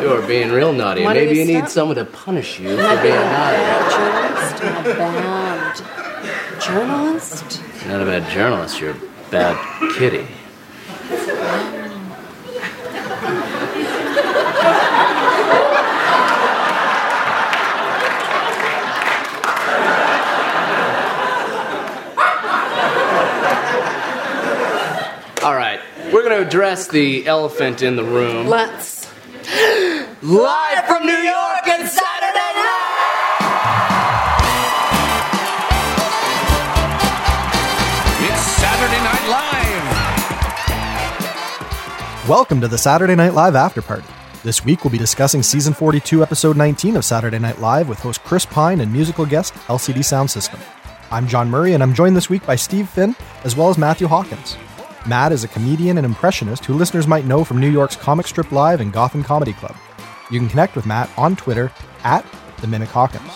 You're being real naughty. Maybe you he need someone to punish you for being naughty. journalist? A bad journalist? You're not a bad journalist. You're a bad kitty. All right, we're going to address the elephant in the room. Let's. Live from New York and Saturday night! It's Saturday Night Live. Welcome to the Saturday Night Live After Party. This week we'll be discussing season 42, episode 19 of Saturday Night Live with host Chris Pine and musical guest LCD Sound System. I'm John Murray and I'm joined this week by Steve Finn as well as Matthew Hawkins. Matt is a comedian and impressionist who listeners might know from New York's Comic Strip Live and Gotham Comedy Club. You can connect with Matt on Twitter at the Mimic Hawkins.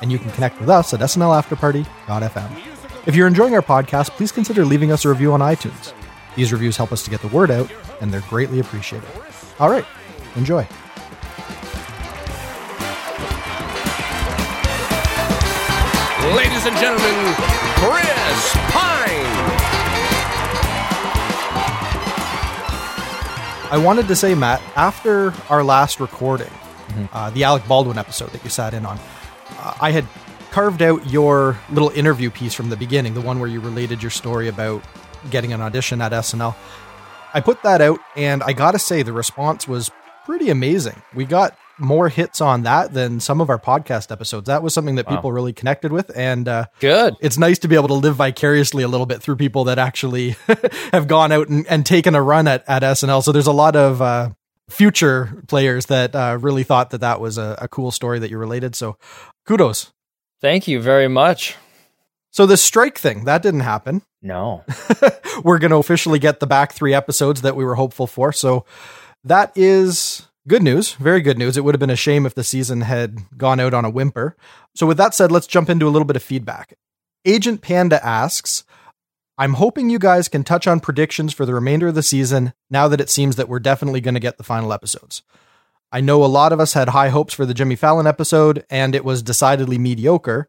And you can connect with us at snlafterparty.fm. If you're enjoying our podcast, please consider leaving us a review on iTunes. These reviews help us to get the word out, and they're greatly appreciated. All right, enjoy. Ladies and gentlemen, Chris Pine. I wanted to say, Matt, after our last recording, uh, the Alec Baldwin episode that you sat in on, uh, I had carved out your little interview piece from the beginning, the one where you related your story about getting an audition at SNL. I put that out, and I gotta say, the response was pretty amazing. We got more hits on that than some of our podcast episodes. That was something that people really connected with, and uh, Good. it's nice to be able to live vicariously a little bit through people that actually have gone out and, and taken a run at, at SNL. So there's a lot of uh, future players that uh, really thought that that was a, a cool story that you related. So kudos. Thank you very much. So the strike thing that didn't happen. No. We're going to officially get the back three episodes that we were hopeful for. So that is good news. Very good news. It would have been a shame if the season had gone out on a whimper. So with that said, let's jump into a little bit of feedback. Agent Panda asks, I'm hoping you guys can touch on predictions for the remainder of the season now that it seems that we're definitely going to get the final episodes. I know a lot of us had high hopes for the Jimmy Fallon episode, and it was decidedly mediocre.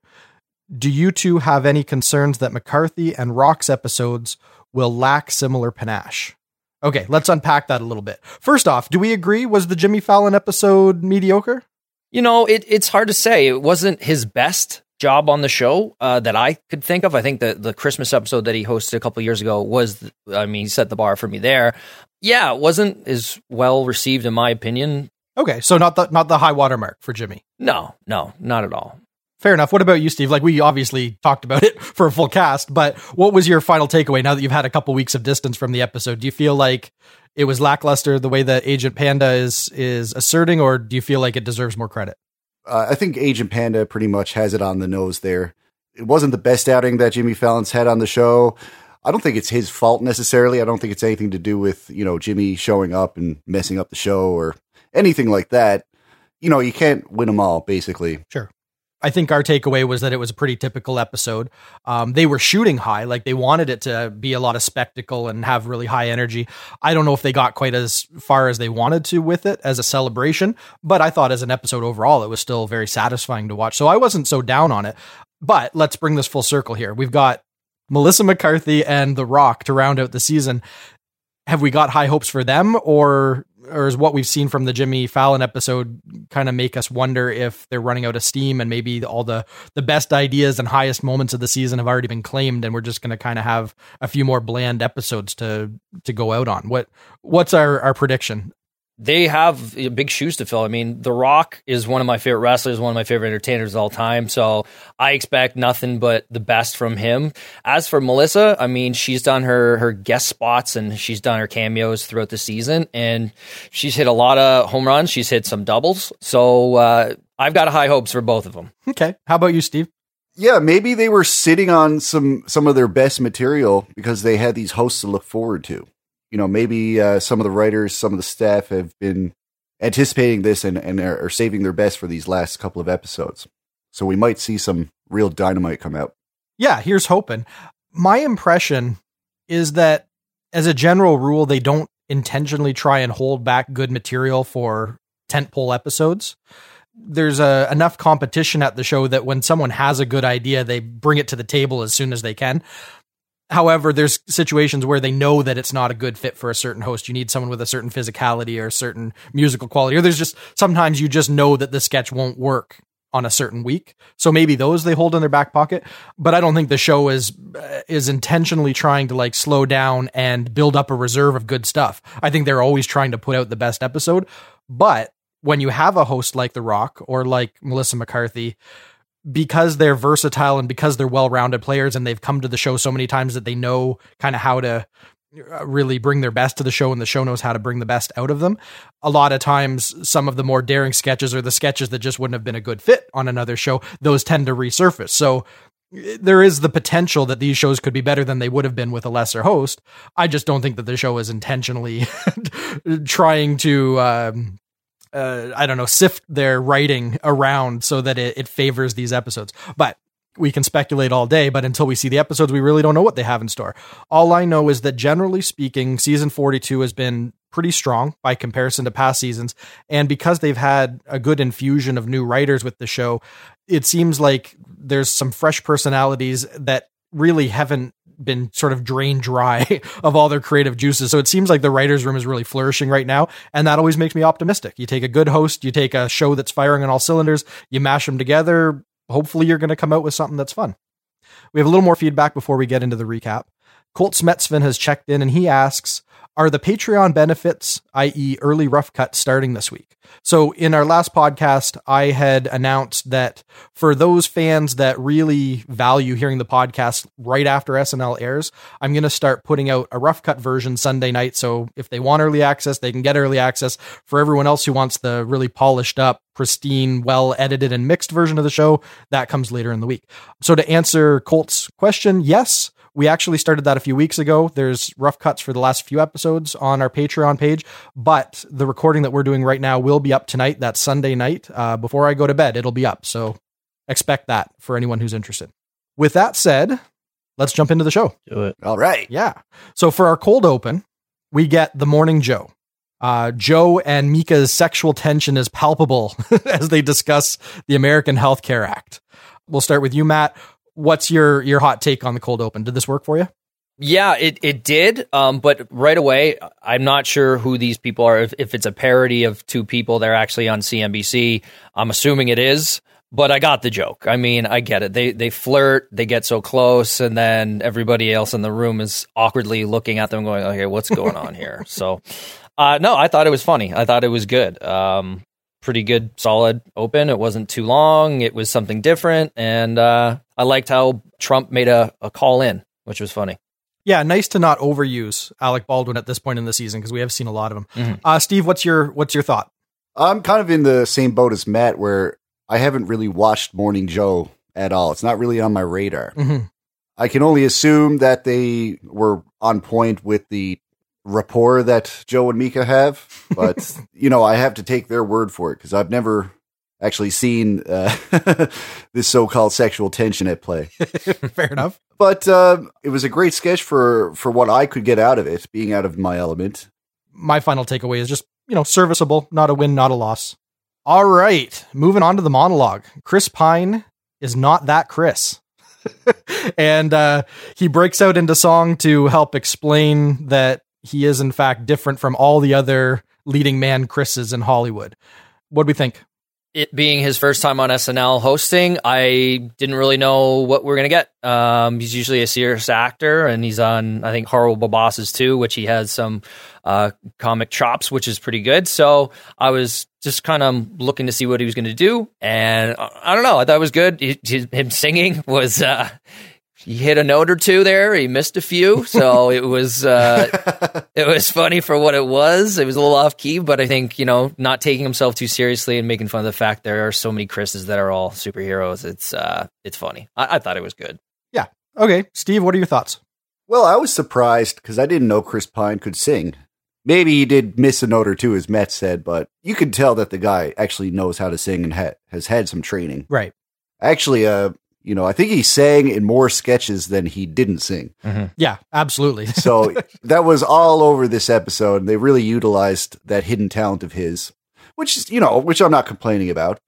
Do you two have any concerns that McCarthy and Rock's episodes will lack similar panache? Okay, let's unpack that a little bit. First off, do we agree? Was the Jimmy Fallon episode mediocre? You know, it, it's hard to say. It wasn't his best job on the show uh, that I could think of. I think the the Christmas episode that he hosted a couple years ago was, I mean, he set the bar for me there. Yeah, it wasn't as well received in my opinion. Okay, so not the not the high watermark for Jimmy. No, no, not at all. Fair enough. What about you, Steve? Like we obviously talked about it for a full cast, but what was your final takeaway now that you've had a couple weeks of distance from the episode? Do you feel like it was lackluster the way that Agent Panda is is asserting, or do you feel like it deserves more credit? uh, I think Agent Panda pretty much has it on the nose there. It wasn't the best outing that Jimmy Fallon's had on the show. I don't think it's his fault necessarily. I don't think it's anything to do with, you know, Jimmy showing up and messing up the show or anything like that. You know, you can't win them all, basically. Sure. I think our takeaway was that it was a pretty typical episode. Um, they were shooting high, like they wanted it to be a lot of spectacle and have really high energy. I don't know if they got quite as far as they wanted to with it as a celebration, but I thought as an episode overall, it was still very satisfying to watch. So I wasn't so down on it. But let's bring this full circle here. We've got Melissa McCarthy and The Rock to round out the season. Have we got high hopes for them, or or is what we've seen from the Jimmy Fallon episode kind of make us wonder if they're running out of steam and maybe all the the best ideas and highest moments of the season have already been claimed and we're just going to kind of have a few more bland episodes to to go out on. What what's our our prediction? They have big shoes to fill. I mean, The Rock is one of my favorite wrestlers, one of my favorite entertainers of all time. So I expect nothing but the best from him. As for Melissa, I mean, she's done her her guest spots and she's done her cameos throughout the season, and she's hit a lot of home runs. She's hit some doubles. So uh, I've got high hopes for both of them. Okay. How about you, Steve? Yeah, maybe they were sitting on some some of their best material because they had these hosts to look forward to. You know, maybe uh, some of the writers, some of the staff have been anticipating this and, and are, saving their best for these last couple of episodes. So we might see some real dynamite come out. Yeah, here's hoping. My impression is that as a general rule, they don't intentionally try and hold back good material for tentpole episodes. There's a, enough competition at the show that when someone has a good idea, they bring it to the table as soon as they can. However, there's situations where they know that it's not a good fit for a certain host. You need someone with a certain physicality or a certain musical quality, or there's just sometimes you just know that the sketch won't work on a certain week. So maybe those they hold in their back pocket. But I don't think the show is uh, is intentionally trying to like slow down and build up a reserve of good stuff. I think they're always trying to put out the best episode. But when you have a host like The Rock or like Melissa McCarthy, because they're versatile and because they're well-rounded players and they've come to the show so many times that they know kind of how to uh, really bring their best to the show and the show knows how to bring the best out of them. A lot of times some of the more daring sketches or the sketches that just wouldn't have been a good fit on another show, those tend to resurface. So there is the potential that these shows could be better than they would have been with a lesser host. I just don't think that the show is intentionally trying to um, uh, I don't know, sift their writing around so that it, it favors these episodes. But we can speculate all day, but until we see the episodes, we really don't know what they have in store. All I know is that generally speaking, season 42 has been pretty strong by comparison to past seasons. And because they've had a good infusion of new writers with the show, it seems like there's some fresh personalities that really haven't been sort of drained dry of all their creative juices. So it seems like the writers' room is really flourishing right now, and that always makes me optimistic. You take a good host, you take a show that's firing on all cylinders, you mash them together. Hopefully, you're going to come out with something that's fun. We have a little more feedback before we get into the recap. Colt Smetsvin has checked in and he asks, are the Patreon benefits, i.e., early rough cut, starting this week? So, in our last podcast, I had announced that for those fans that really value hearing the podcast right after SNL airs, I'm going to start putting out a rough cut version Sunday night. So, if they want early access, they can get early access. For everyone else who wants the really polished up, pristine, well edited, and mixed version of the show, that comes later in the week. So, to answer Colt's question, yes, we actually started that a few weeks ago. There's rough cuts for the last few episodes on our Patreon page, but the recording that we're doing right now will be up tonight. That Sunday night. Uh, before I go to bed, it'll be up. So expect that for anyone who's interested. With that said, let's jump into the show. Do it. All right. Yeah. So for our cold open, we get the morning Joe. Uh, Joe and Mika's sexual tension is palpable as they discuss the American Health Care Act. We'll start with you, Matt what's your your hot take on the cold open? Did this work for you? Yeah, it, it did. Um, but right away, I'm not sure who these people are. If, if it's a parody of two people, they're actually on CNBC. I'm assuming it is. But I got the joke. I mean, I get it. They they flirt, they get so close, and then everybody else in the room is awkwardly looking at them, going, "Okay, what's going on here?" so, uh, no, I thought it was funny. I thought it was good. Um, pretty good, solid open. It wasn't too long. It was something different, and uh, I liked how Trump made a, a call in, which was funny. Yeah, nice to not overuse Alec Baldwin at this point in the season because we have seen a lot of him. Mm-hmm. Uh, Steve, what's your what's your thought? I'm kind of in the same boat as Matt, where I haven't really watched Morning Joe at all. It's not really on my radar. Mm-hmm. I can only assume that they were on point with the rapport that Joe and Mika have, but you know, I have to take their word for it because I've never actually seen uh, this so-called sexual tension at play. Fair enough. But uh, it was a great sketch for for what I could get out of it, being out of my element. My final takeaway is just you know serviceable, not a win, not a loss. All right, moving on to the monologue. Chris Pine is not that Chris. and uh, he breaks out into song to help explain that he is in fact different from all the other leading man Chris's in Hollywood. What do we think? It being his first time on SNL hosting, I didn't really know what we are gonna get. Um, he's usually a serious actor, and he's on I think Horrible Bosses 2, which he has some uh, comic chops, which is pretty good. So I was just kind of looking to see what he was going to do, and I don't know. I thought it was good. He, him singing was uh, he hit a note or two there. He missed a few, so it was uh, it was funny for what it was. It was a little off key, but I think you know, not taking himself too seriously and making fun of the fact there are so many Chris's that are all superheroes. It's uh, it's funny. I, I thought it was good. Yeah. Okay, Steve, what are your thoughts? Well, I was surprised because I didn't know Chris Pine could sing. Maybe he did miss a note or two, as Matt said, but you can tell that the guy actually knows how to sing and ha- has had some training. Right. Actually, uh, you know, I think he sang in more sketches than he didn't sing. Mm-hmm. Yeah, absolutely. so that was all over this episode. And They really utilized that hidden talent of his. which is you know which I'm not complaining about.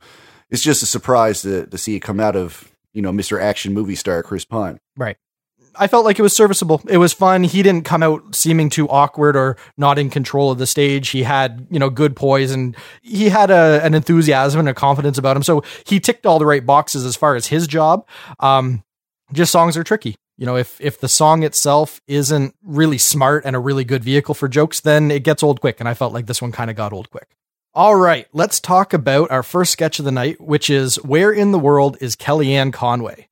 It's just a surprise to to see it come out of you know Mr. Action movie star Chris Pine. Right. I felt like it was serviceable. It was fun. He didn't come out seeming too awkward or not in control of the stage. He had, you know, good poise and he had a, an enthusiasm and a confidence about him. So he ticked all the right boxes as far as his job. Um, just songs are tricky. You know, if if the song itself isn't really smart and a really good vehicle for jokes, then it gets old quick. And I felt like this one kind of got old quick. All right, let's talk about our first sketch of the night, which is Where in the World is Kellyanne Conway?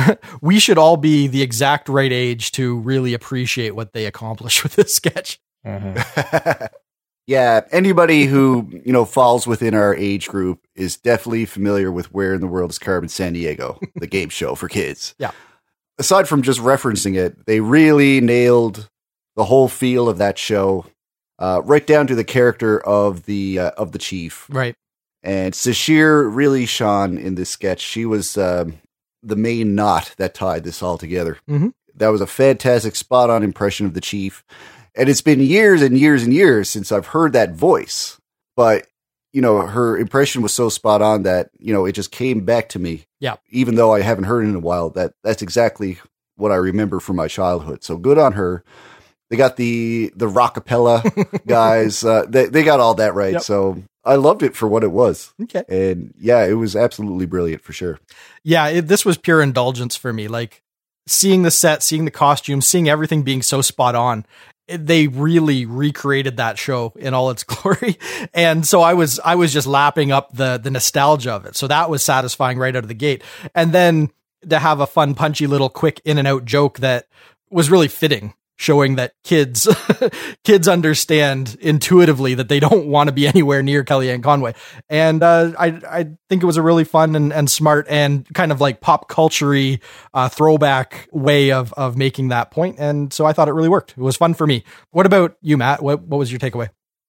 we should all be the exact right age to really appreciate what they accomplished with this sketch. yeah, anybody who you know falls within our age group is definitely familiar with Where in the World is Carmen Sandiego, the game show for kids. Yeah. Aside from just referencing it, they really nailed the whole feel of that show, uh, right down to the character of the uh, of the chief. Right. And Sasheer really shone in this sketch. She was um, the main knot that tied this all together. Mhm. That was a fantastic, spot on impression of the chief. And it's been years and years and years since I've heard that voice. But, you know, her impression was so spot on that, you know, it just came back to me. Yeah. Even though I haven't heard it in a while, that that's exactly what I remember from my childhood. So good on her. They got the the rockapella guys. Uh, they they got all that right. Yep. So I loved it for what it was. Okay. And yeah, it was absolutely brilliant for sure. Yeah, it, this was pure indulgence for me. Like seeing the set, seeing the costumes, seeing everything being so spot on. it- They really recreated that show in all its glory, and so I was I was just lapping up the the nostalgia of it. So that was satisfying right out of the gate, and then to have a fun, punchy little quick in and out joke that was really fitting, showing that kids kids understand intuitively that they don't want to be anywhere near Kellyanne Conway. And uh, I I think it was a really fun and, and smart and kind of like pop culture uh, throwback way of of making that point. And so I thought it really worked. It was fun for me. What about you, Matt? What what was your takeaway?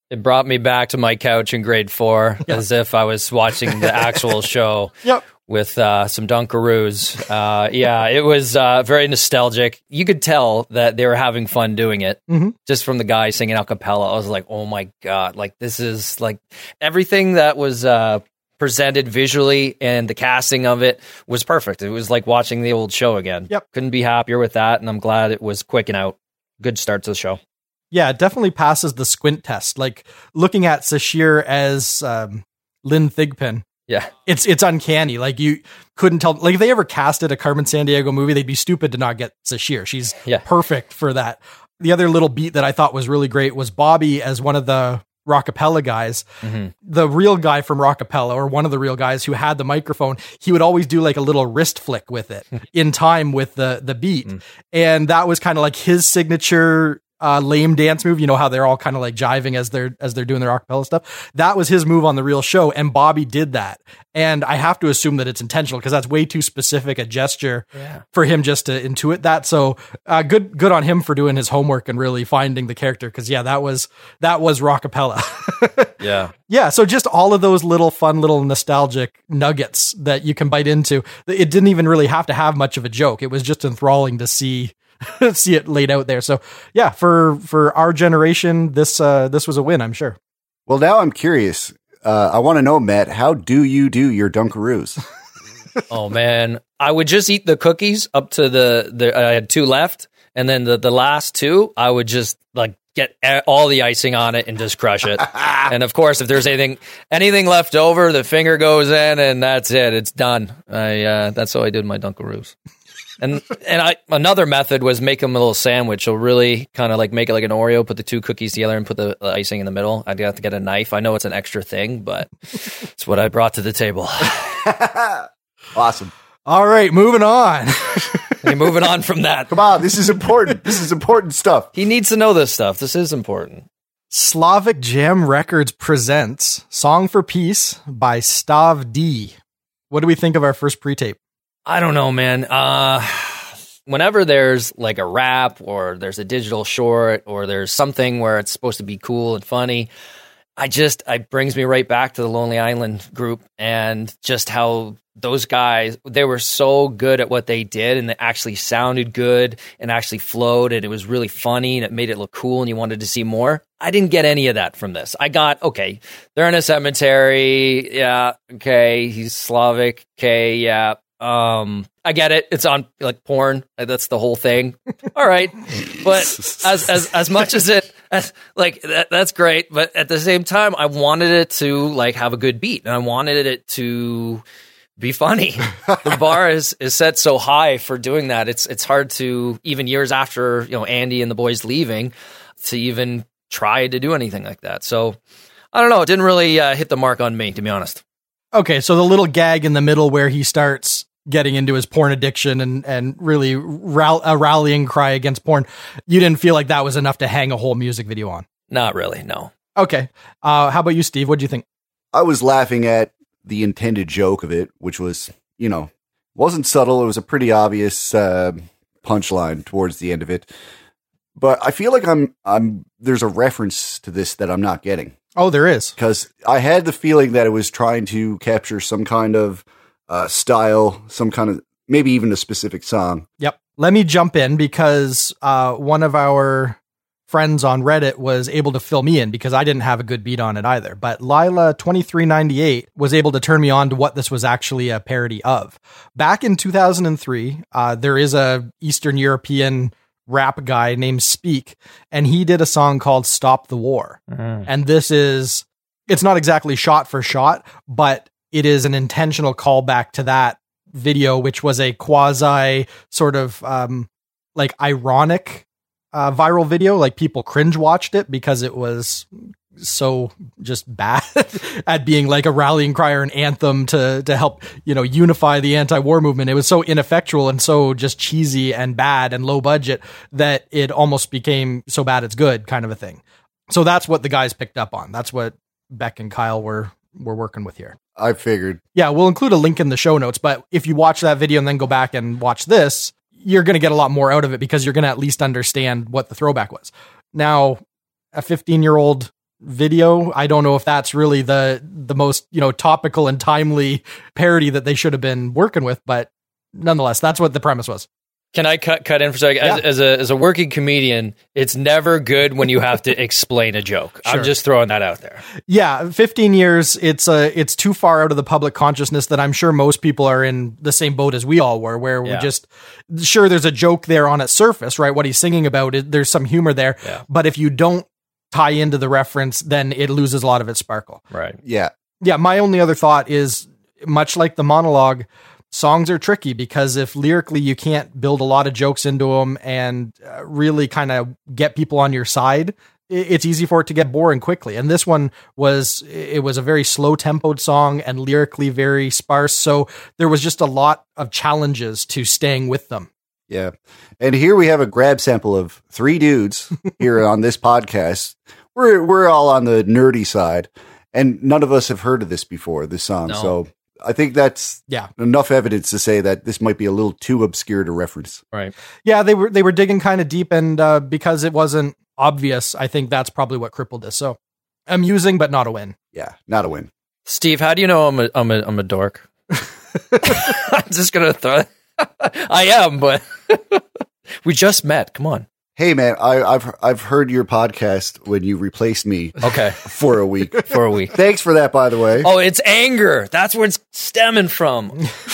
It brought me back to my couch in grade four as if I was watching the actual show. Yep. With uh, some Dunkaroos. Uh, yeah, it was uh, very nostalgic. You could tell that they were having fun doing it Mhm. just from the guy singing a cappella. I was like, oh my God, like this is like everything that was uh, presented visually and the casting of it was perfect. It was like watching the old show again. Yep. Couldn't be happier with that. And I'm glad it was quick and out. Good start to the show. Yeah, it definitely passes the squint test. Like looking at Sasheer as um, Lynn Thigpen, Yeah. it's it's uncanny. Like you couldn't tell. Like if they ever casted a Carmen Sandiego movie, they'd be stupid to not get Sasheer. She's Yeah. perfect for that. The other little beat that I thought was really great was Bobby as one of the Rockapella guys. Mm-hmm. The real guy from Rockapella, or one of the real guys who had the microphone, he would always do like a little wrist flick with it in time with the the beat, mm. and that was kind of like his signature uh, lame dance move. You know how they're all kind of like jiving as they're as they're doing their acapella stuff. That was his move on the real show, and Bobby did that. And I have to assume that it's intentional because that's way too specific a gesture for him just to intuit that. So uh, good good on him for doing his homework and really finding the character. Because yeah, that was that was rockapella. Yeah. yeah, so just all of those little fun little nostalgic nuggets that you can bite into. It didn't even really have to have much of a joke. It was just enthralling to see see it laid out there. So yeah, for for our generation, this uh this was a win, I'm sure. Well, now I'm curious. Uh, I want to know, Matt, how do you do your Dunkaroos? Oh man, I would just eat the cookies up to the, the I had two left, and then the the last two I would just like get all the icing on it and just crush it. and of course, if there's anything anything left over, the finger goes in, and that's it. It's done. I uh, that's how I did my Dunkaroos. And and I another method was make them a little sandwich. So really kind of like make it like an Oreo, put the two cookies together and put the icing in the middle. I'd have to get a knife. I know it's an extra thing, but it's what I brought to the table. awesome. All right, moving on. And moving on from that, Come on, this is important. this is important stuff. he needs to know this stuff. This is important. Slavic Jam Records presents Song for Peace by Stav D. What do we think of our first pre-tape? I don't know, man. Uh, whenever there's like a rap or there's a digital short or there's something where it's supposed to be cool and funny, I just it brings me right back to the Lonely Island group and just how those guys they were so good at what they did and they actually sounded good and actually flowed and it was really funny and it made it look cool and you wanted to see more. I didn't get any of that from this. I got okay, they're in a cemetery. Yeah, okay, he's Slavic. Okay, yeah. Um, I get it. It's on like porn. That's the whole thing. All right, but as as as much as it as, like that, that's great. But at the same time, I wanted it to like have a good beat, and I wanted it to be funny. the bar is is set so high for doing that. It's it's hard to even years after you know Andy and the boys leaving to even try to do anything like that. So I don't know. It didn't really uh, hit the mark on me, to be honest. Okay, so the little gag in the middle where he starts getting into his porn addiction and and really rall- a rallying cry against porn, you didn't feel like that was enough to hang a whole music video on. Not really. No. Okay, uh, how about you, Steve? What do you think? I was laughing at the intended joke of it, which was, you know, wasn't subtle. It was a pretty obvious uh, punchline towards the end of it. But I feel like I'm I'm there's a reference to this that I'm not getting Oh, there is. because I had the feeling that it was trying to capture some kind of uh, style, some kind of maybe even a specific song. Yep. Let me jump in because uh, one of our friends on Reddit was able to fill me in because I didn't have a good beat on it either. But Lila twenty three ninety eight was able to turn me on to what this was actually a parody of. Back in two thousand and three, uh, there is a Eastern European rap guy named Speak, and he did a song called "Stop the War." And this is it's not exactly shot for shot, but it is an intentional callback to that video, which was a quasi sort of um, like ironic uh, viral video. Like people cringe watched it because it was so just bad at being like a rallying cry or an anthem to to help you know unify the anti-war movement. It was so ineffectual and so just cheesy and bad and low budget that it almost became so bad it's good kind of a thing. So that's what the guys picked up on. That's what Beck and Kyle were were working with here. I figured. Yeah, we'll include a link in the show notes, but if you watch that video and then go back and watch this, you're going to get a lot more out of it because you're going to at least understand what the throwback was. Now, a 15-year-old video, I don't know if that's really the the most, you know, topical and timely parody that they should have been working with, but nonetheless, that's what the premise was. Can I cut cut in for a second? As, Yeah. as a as a working comedian, it's never good when you have to explain a joke. Sure. I'm just throwing that out there. Yeah, 15 years it's uh it's too far out of the public consciousness that I'm sure most people are in the same boat as we all were where we Yeah. just sure there's a joke there on its surface, right? What he's singing about it, there's some humor there, Yeah. but if you don't tie into the reference then it loses a lot of its sparkle. Right. Yeah. Yeah, my only other thought is much like the monologue, songs are tricky because if lyrically you can't build a lot of jokes into them and uh, really kind of get people on your side, it's easy for it to get boring quickly. And this one was it was a very slow tempoed song and lyrically very sparse, so there was just a lot of challenges to staying with them. Yeah. And here we have a grab sample of three dudes here on this podcast. We're we're all on the nerdy side and none of us have heard of this before, this song. No. So I think that's Yeah. enough evidence to say that this might be a little too obscure to reference. Right. Yeah, they were they were digging kind of deep and uh, because it wasn't obvious, I think that's probably what crippled this. So amusing but not a win. Yeah, not a win. Steve, how do you know I'm a I'm a I'm a dork? I'm just gonna throw. I am, but we just met. Come on. Hey man, I, I've I've heard your podcast when you replaced me Okay, for a week. for a week. Thanks for that, by the way. Oh, it's anger. That's where it's stemming from.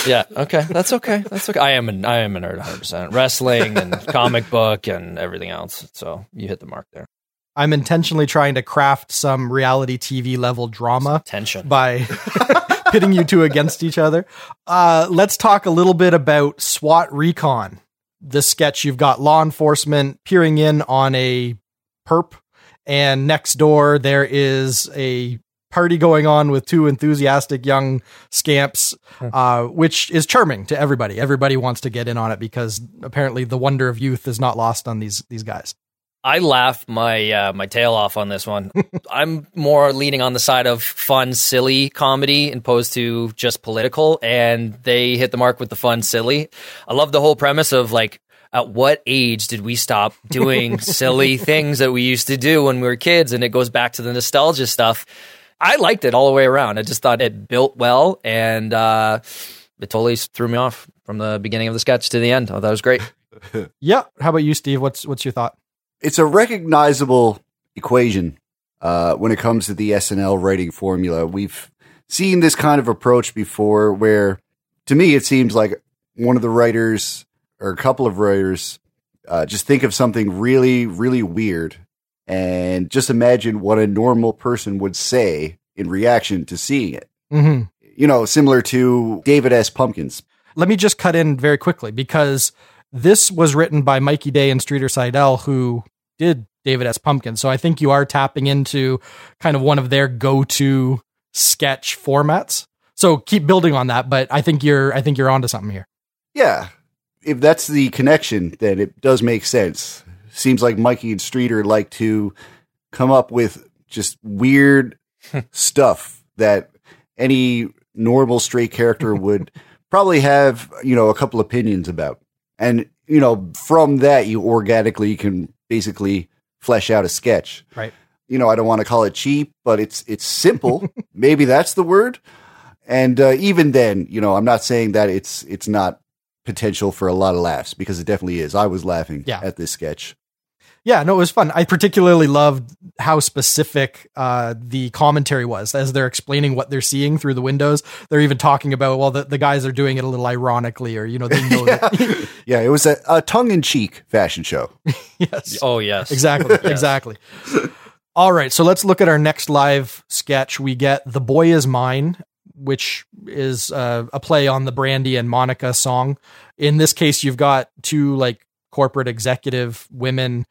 Yeah. Okay. That's okay. That's okay. I am an I am a nerd 100. percent Wrestling and comic book and everything else. So you hit the mark there. I'm intentionally trying to craft some reality TV level drama Tension. by pitting you two against each other. Uh, let's talk a little bit about SWAT Recon. This sketch, you've got law enforcement peering in on a perp, and next door there is a party going on with two enthusiastic young scamps, uh, which is charming to everybody. Everybody wants to get in on it because apparently the wonder of youth is not lost on these these guys. I laugh my uh, my tail off on this one. I'm more leaning on the side of fun, silly comedy opposed to just political, and they hit the mark with the fun, silly. I love the whole premise of like at what age did we stop doing silly things that we used to do when we were kids? And it goes back to the nostalgia stuff. I liked it all the way around. I just thought it built well and uh, it totally threw me off from the beginning of the sketch to the end. Oh, that was great. Yeah. How about you, Steve? What's what's your thought? It's a recognizable equation uh, when it comes to the SNL writing formula. We've seen this kind of approach before where, to me, it seems like one of the writers or a couple of writers uh, just think of something really, really weird and just imagine what a normal person would say in reaction to seeing it. Mm-hmm. You know, similar to David S. Pumpkins. Let me just cut in very quickly because this was written by Mikey Day and Streeter Seidel, who did David S. Pumpkins. So I think you are tapping into kind of one of their go-to sketch formats. So keep building on that, but I think you're I think you're onto something here. Yeah. If that's the connection, then it does make sense. Seems like Mikey and Streeter like to come up with just weird stuff that any normal straight character would probably have, you know, a couple opinions about. And, you know, from that you organically can basically flesh out a sketch. Right. You know, I don't want to call it cheap, but it's it's simple. Maybe that's the word. And uh, even then, you know, I'm not saying that it's it's not potential for a lot of laughs because it definitely is. I was laughing Yeah. at this sketch. Yeah, no, it was fun. I particularly loved how specific uh, the commentary was as they're explaining what they're seeing through the windows. They're even talking about, well, the, the guys are doing it a little ironically, or, you know, they know that. Yeah, it was a, a tongue in cheek fashion show. yes. Oh, yes. Exactly. Exactly. All right. So let's look at our next live sketch. We get The Boy Is Mine, which is uh, a play on the Brandy and Monica song. In this case, you've got two like corporate executive women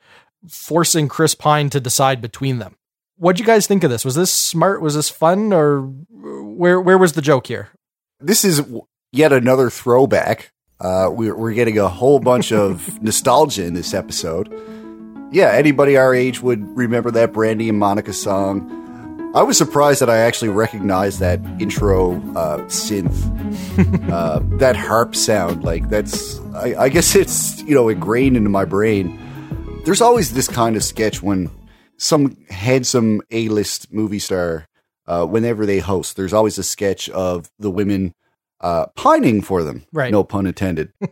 forcing Chris Pine to decide between them. What'd you guys think of this? Was this smart? Was this fun? Or where where was the joke here? This is yet another throwback. Uh, we're, we're getting a whole bunch of nostalgia in this episode. Yeah, anybody our age would remember that Brandy and Monica song. I was surprised that I actually recognized that intro uh, synth, uh, that harp sound. Like that's, I, I guess it's you know ingrained into my brain. There's always this kind of sketch when some handsome A-list movie star, uh, whenever they host, there's always a sketch of the women uh, pining for them. Right. No pun intended.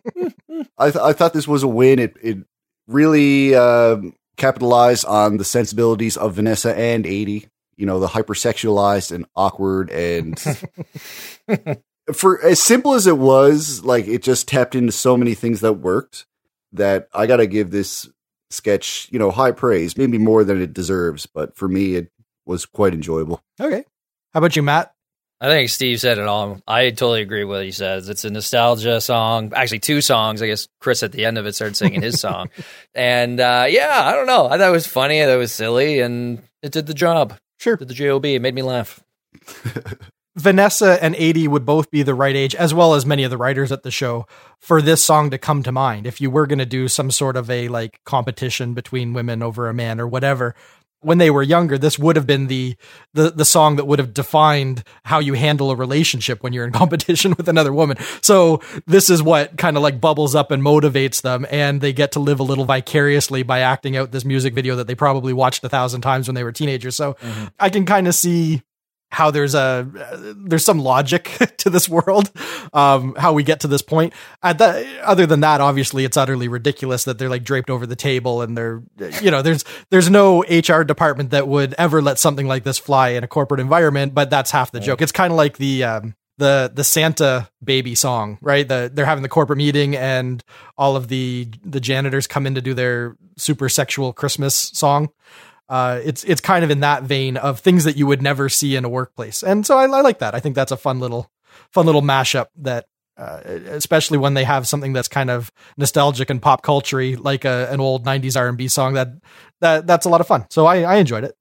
I, th- I thought this was a win. It it really uh, capitalized on the sensibilities of Vanessa and Aidy. You know, the hypersexualized and awkward and for as simple as it was, like it just tapped into so many things that worked that I got to give this sketch, you know, high praise, maybe more than it deserves, but for me it was quite enjoyable. Okay. How about you, Matt? I think Steve said it all. I totally agree with what he says. It's a nostalgia song. Actually, two songs. I guess Chris at the end of it started singing his song. And uh, yeah, I don't know. I thought it was funny. I thought it was silly, and it did the job. Sure. Did the job. It made me laugh. Vanessa and Aidy would both be the right age, as well as many of the writers at the show, for this song to come to mind. If you were going to do some sort of a like competition between women over a man or whatever, when they were younger, this would have been the, the the song that would have defined how you handle a relationship when you're in competition with another woman. So this is what kind of like bubbles up and motivates them, and they get to live a little vicariously by acting out this music video that they probably watched a thousand times when they were teenagers. So mm-hmm. I can kind of see how there's a there's some logic to this world um how we get to this point. At the, other than that obviously it's utterly ridiculous that they're like draped over the table and they're you know there's there's no hr department that would ever let something like this fly in a corporate environment but that's half the joke. It's kind of like the um the the Santa baby song, right? The they're having the corporate meeting and all of the the janitors come in to do their super sexual Christmas song uh, it's it's kind of in that vein of things that you would never see in a workplace, and so I, I like that. I think that's a fun little fun little mashup that, uh, especially when they have something that's kind of nostalgic and pop culture like a, an old '90s R&B song. That that that's a lot of fun. So I, I enjoyed it.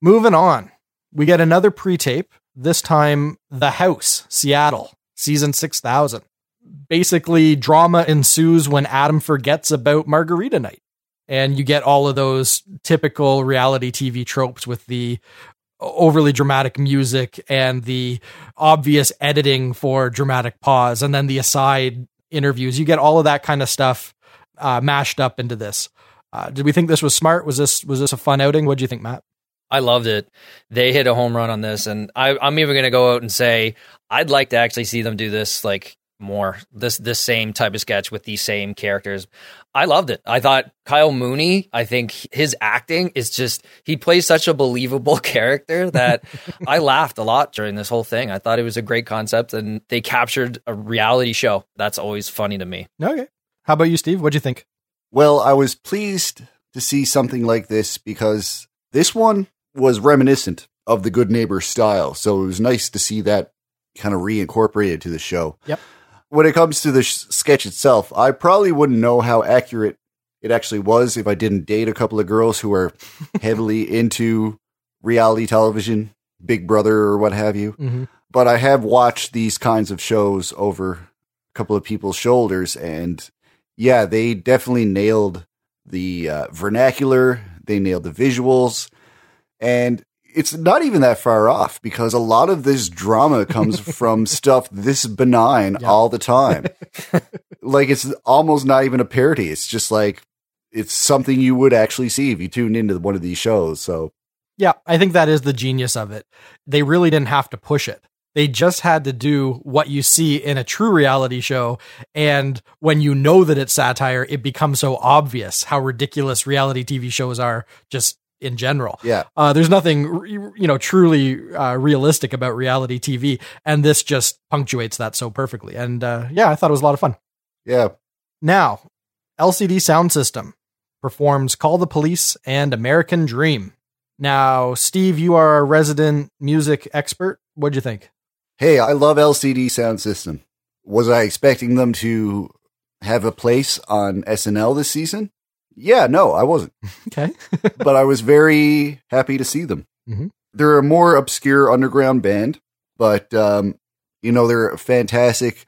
Moving on, we get another pre-tape. This time, The House, Seattle, season six thousand. Basically, drama ensues when Adam forgets about Margarita Night and you get all of those typical reality TV tropes with the overly dramatic music and the obvious editing for dramatic pause and then the aside interviews. You get all of that kind of stuff uh, mashed up into this. Uh, did we think this was smart? Was this was this a fun outing? What do you think, Matt? I loved it. They hit a home run on this, and I, I'm even going to go out and say I'd like to actually see them do this like more this this same type of sketch with these same characters. I loved it. I thought Kyle Mooney, I think his acting is just he plays such a believable character that I laughed a lot during this whole thing. I thought it was a great concept and they captured a reality show. That's always funny to me. Okay. How about you, Steve? What'd you think? Well, I was pleased to see something like this because this one was reminiscent of the Good Neighbor style. So it was nice to see that kind of reincorporated to the show. Yep. When it comes to the sh- sketch itself, I probably wouldn't know how accurate it actually was if I didn't date a couple of girls who are heavily into reality television, Big Brother or what have you. Mm-hmm. But I have watched these kinds of shows over a couple of people's shoulders, and yeah, they definitely nailed the uh, vernacular, they nailed the visuals, and it's not even that far off because a lot of this drama comes from stuff this benign Yeah. all the time. like it's almost not even a parody. It's just like it's something you would actually see if you tuned into one of these shows. So Yeah, I think that is the genius of it. They really didn't have to push it. They just had to do what you see in a true reality show. And when you know that it's satire, it becomes so obvious how ridiculous reality TV shows are just in general. yeah, Uh, there's nothing, you know, truly uh, realistic about reality TV. And this just punctuates that so perfectly. And uh, yeah, I thought it was a lot of fun. yeah. Now, LCD Sound System performs Call the Police and American Dream. Now, Steve, you are a resident music expert. What'd you think? Hey, I love LCD Sound System. Was I expecting them to have a place on SNL this season? Yeah, no, I wasn't. Okay. but I was very happy to see them. Mhm. They're a more obscure underground band, but um, you know they're a fantastic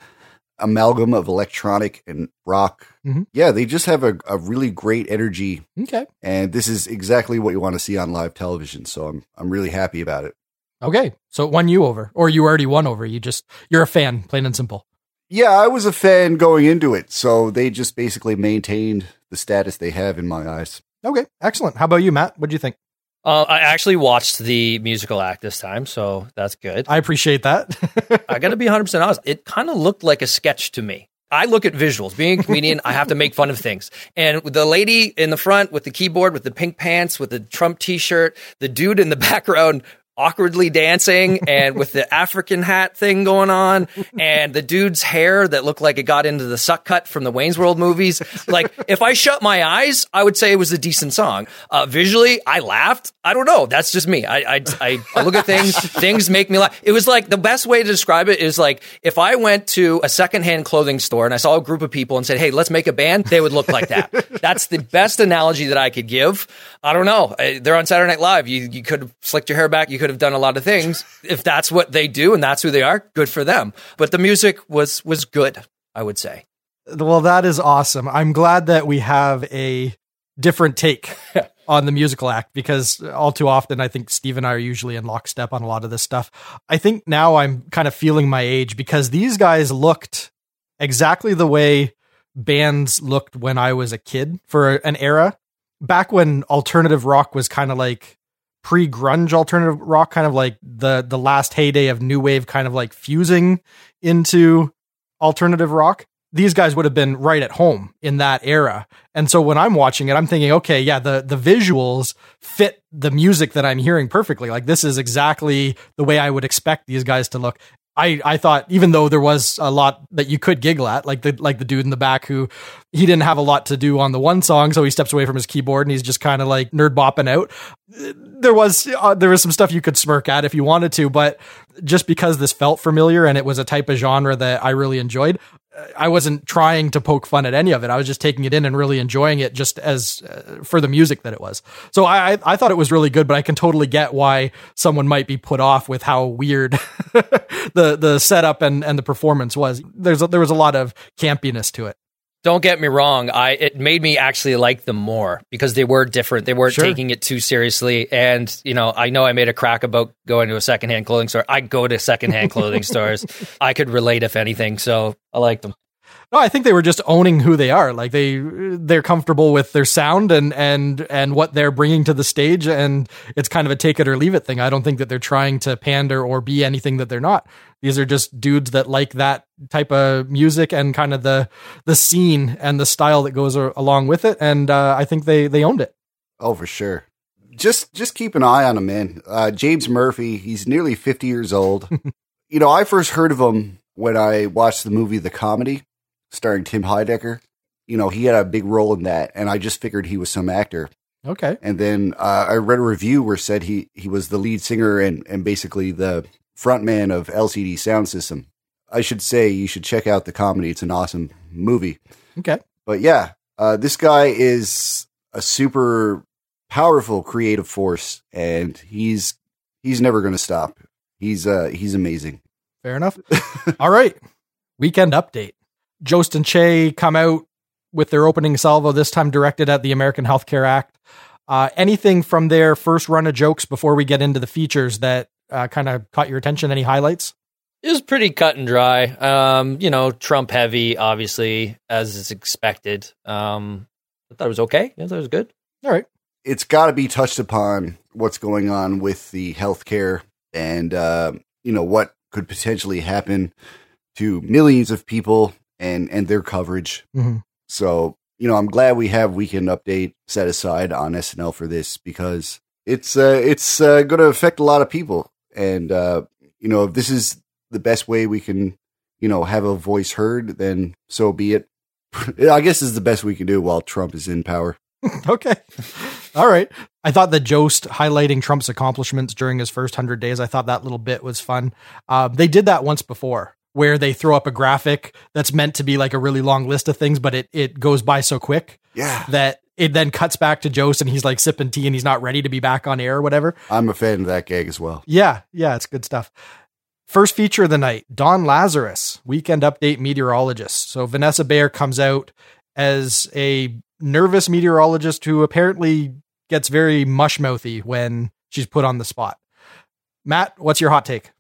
amalgam of electronic and rock. Mhm. Yeah, they just have a, a really great energy, Okay. and this is exactly what you want to see on live television. So I'm I'm really happy about it. Okay. So it won you over, or you already won over. You just, you're a fan, plain and simple. Yeah, I was a fan going into it, so they just basically maintained the status they have in my eyes. Okay. Excellent. How about you, Matt? What do you think? Uh, I actually watched the musical act this time, so that's good. I appreciate that. I got to be 100% honest. It kind of looked like a sketch to me. I look at visuals. Being a comedian, I have to make fun of things. And the lady in the front with the keyboard, with the pink pants, with the Trump t shirt, the dude in the background awkwardly dancing and with the African hat thing going on, and the dude's hair that looked like it got into the Suck Kut from the Wayne's World movies. Like, if I shut my eyes, I would say it was a decent song. Uh, visually, I laughed. I don't know. That's just me. I, I, I, look at things, things make me laugh. It was like the best way to describe it is like if I went to a secondhand clothing store and I saw a group of people and said, Hey, let's make a band, they would look like that. That's the best analogy that I could give. I don't know. Uh, They're on Saturday Night Live. You, you could have slicked your hair back. You could have done a lot of things. If that's what they do and that's who they are, good for them. But the music was, was good, I would say. Well, that is awesome. I'm glad that we have a different take on the musical act because all too often I think Steve and I are usually in lockstep on a lot of this stuff. I think now I'm kind of feeling my age because these guys looked exactly the way bands looked when I was a kid for an era back when alternative rock was kind of like pre-grunge alternative rock kind of like the the last heyday of new wave kind of like fusing into alternative rock these guys would have been right at home in that era. And so when I'm watching it, I'm thinking, okay, yeah, the the visuals fit the music that I'm hearing perfectly. Like this is exactly the way I would expect these guys to look. I, I thought even though there was a lot that you could giggle at, like the like the dude in the back who he didn't have a lot to do on the one song, so he steps away from his keyboard and he's just kind of like nerd bopping out. There was uh, there was some stuff you could smirk at if you wanted to, but just because this felt familiar and it was a type of genre that I really enjoyed, I wasn't trying to poke fun at any of it. I was just taking it in and really enjoying it just as uh, for the music that it was. So I, I I thought it was really good, but I can totally get why someone might be put off with how weird the the setup and and the performance was. There's a, there was a lot of campiness to it. Don't get me wrong. I it made me actually like them more because they were different. They weren't Sure. taking it too seriously. And you know, I know I made a crack about going to a secondhand clothing store. I go to secondhand clothing stores. I could relate if anything. So I liked them. No, I think they were just owning who they are. Like they they're comfortable with their sound and and and what they're bringing to the stage, and it's kind of a take it or leave it thing. I don't think that they're trying to pander or be anything that they're not. These are just dudes that like that type of music and kind of the the scene and the style that goes along with it. And uh, I think they they owned it. Oh, for sure. Just just keep an eye on him, man. Uh, James Murphy, he's nearly 50 years old. you know, I first heard of him when I watched the movie The Comedy, starring Tim Heidecker. You know, he had a big role in that, and I just figured he was some actor. Okay. And then uh, I read a review where said he he was the lead singer and and basically the frontman of LCD Sound System. I should say you should check out the comedy. It's an awesome movie. Okay. But yeah, uh, this guy is a super powerful creative force, and he's he's never going to stop. He's uh he's amazing. Fair enough. All right. Weekend update. Jost and Che come out with their opening salvo, this time directed at the American Healthcare Act. Uh, anything from their first run of jokes before we get into the features that uh, kind of caught your attention? Any highlights? It was pretty cut and dry. Um, you know, Trump heavy, obviously, as is expected. Um, I thought it was okay. I thought it was good. All right. It's got to be touched upon what's going on with the healthcare and uh, you know what could potentially happen to millions of people and and their coverage. Mhm. So you know, I'm glad we have weekend update set aside on SNL for this because it's uh, it's uh, going to affect a lot of people, and uh, you know, if this is the best way we can, you know, have a voice heard, then so be it. I guess is the best we can do while Trump is in power. Okay. All right. I thought the Jost highlighting Trump's accomplishments during his first 100 days, I thought that little bit was fun. Uh, they did that once before where they throw up a graphic that's meant to be like a really long list of things, but it, it goes by so quick Yeah, that it then cuts back to Jost and he's like sipping tea and he's not ready to be back on air or whatever. I'm a fan of that gag as well. Yeah, yeah, it's good stuff. First feature of the night Dawn Lazarus, weekend update meteorologist. So Vanessa Bayer comes out as a nervous meteorologist who apparently gets very mush mouthy when she's put on the spot. Matt, what's your hot take?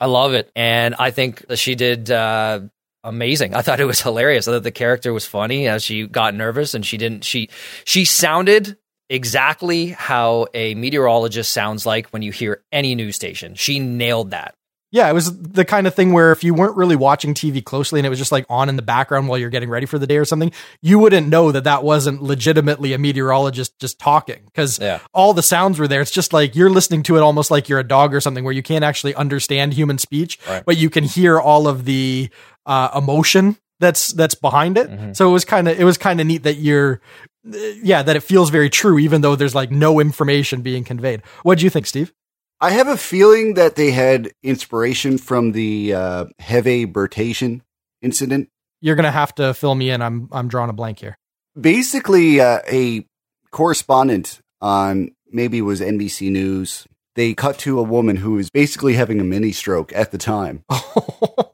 I love it, and I think she did uh, amazing. I thought it was hilarious. I thought the character was funny as she got nervous and she didn't. She she sounded exactly how a meteorologist sounds like when you hear any news station. She nailed that. Yeah, it was the kind of thing where if you weren't really watching TV closely and it was just like on in the background while you're getting ready for the day or something, you wouldn't know that that wasn't legitimately a meteorologist just talking because Yeah. all the sounds were there. It's just like you're listening to it almost like you're a dog or something where you can't actually understand human speech, Right. but you can hear all of the uh, emotion that's that's behind it. Mhm. So it was kind of it was kind of neat that you're yeah, that it feels very true even though there's like no information being conveyed. What do you think, Steve? I have a feeling that they had inspiration from the uh, Heve Bertation incident. You're going to have to fill me in. I'm I'm drawing a blank here. Basically, uh, a correspondent on maybe it was NBC News. They cut to a woman who was basically having a mini stroke at the time.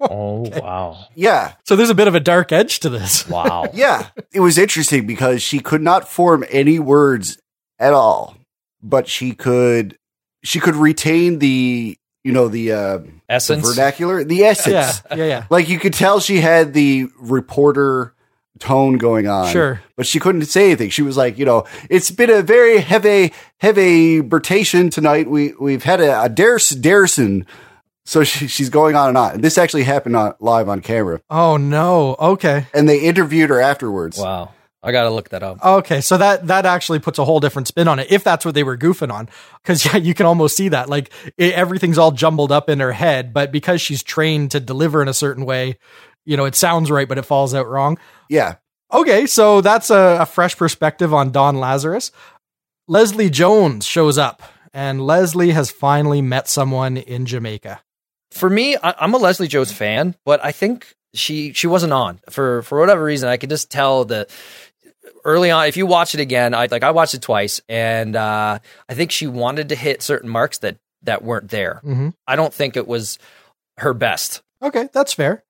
Oh wow, Yeah, So there's a bit of a dark edge to this. wow. yeah. It was interesting because she could not form any words at all, but she could she could retain the you know the uh, the Essence. vernacular, the essence. yeah, yeah, yeah. Like you could tell she had the reporter tone going on. Sure. But she couldn't say anything. She was like, you know, it's been a very heavy, heavy bertation tonight. We we've had a, a Darce Darson. So she, she's going on and on. And this actually happened on, live on camera. Oh no. Okay. And they interviewed her afterwards. Wow, I gotta look that up. Okay. So that that actually puts a whole different spin on it if that's what they were goofing on. Cuz yeah, you can almost see that. Like it, everything's all jumbled up in her head, but because she's trained to deliver in a certain way, you know, it sounds right but it falls out wrong. Yeah. Okay, so that's a, a fresh perspective on Dawn Lazarus. Leslie Jones shows up, and Leslie has finally met someone in Jamaica. For me, I, I'm a Leslie Jones fan, but I think she she wasn't on for for whatever reason. I could just tell that early on. If you watch it again, I like I watched it twice, and uh, I think she wanted to hit certain marks that that weren't there. Mhm. I don't think it was her best. Okay, that's fair.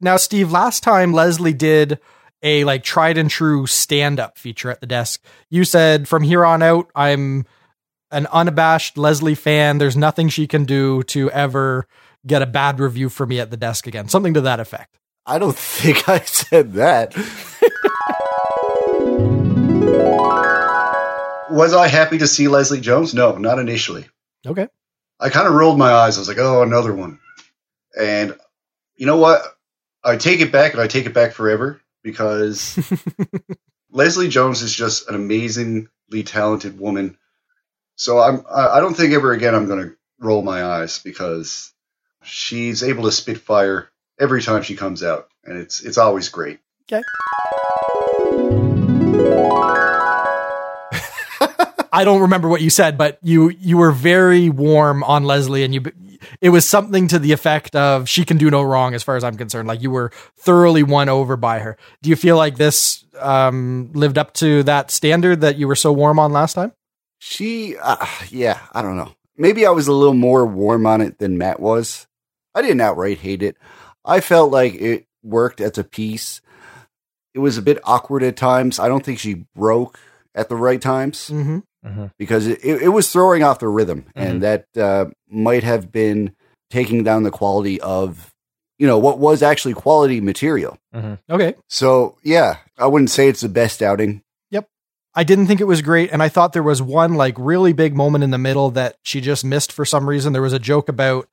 Now, Steve, last time Leslie did a like tried and true stand up feature at the desk, you said from here on out, I'm an unabashed Leslie fan. There's nothing she can do to ever get a bad review for me at the desk again. Something to that effect. I don't think I said that. Was I happy to see Leslie Jones? No, not initially. Okay. I kind of rolled my eyes. I was like, oh, another one. And you know what? I take it back and I take it back forever because Leslie Jones is just an amazingly talented woman. So I'm I don't think ever again I'm going to roll my eyes because she's able to spit fire every time she comes out and it's it's always great. I don't remember what you said, but you you were very warm on Leslie, and you it was something to the effect of she can do no wrong, as far as I'm concerned. Like you were thoroughly won over by her. Do you feel like this um, lived up to that standard that you were so warm on last time? She, uh, yeah, I don't know. Maybe I was a little more warm on it than Matt was. I didn't outright hate it. I felt like it worked as a piece. It was a bit awkward at times. I don't think she broke at the right times Mm-hmm. Mm-hmm. because it, it, it was throwing off the rhythm, mm-hmm. and that uh, might have been taking down the quality of, you know, what was actually quality material. Mm-hmm. Okay. So, yeah, I wouldn't say it's the best outing. Yep, I didn't think it was great, and I thought there was one like really big moment in the middle that she just missed for some reason. There was a joke about,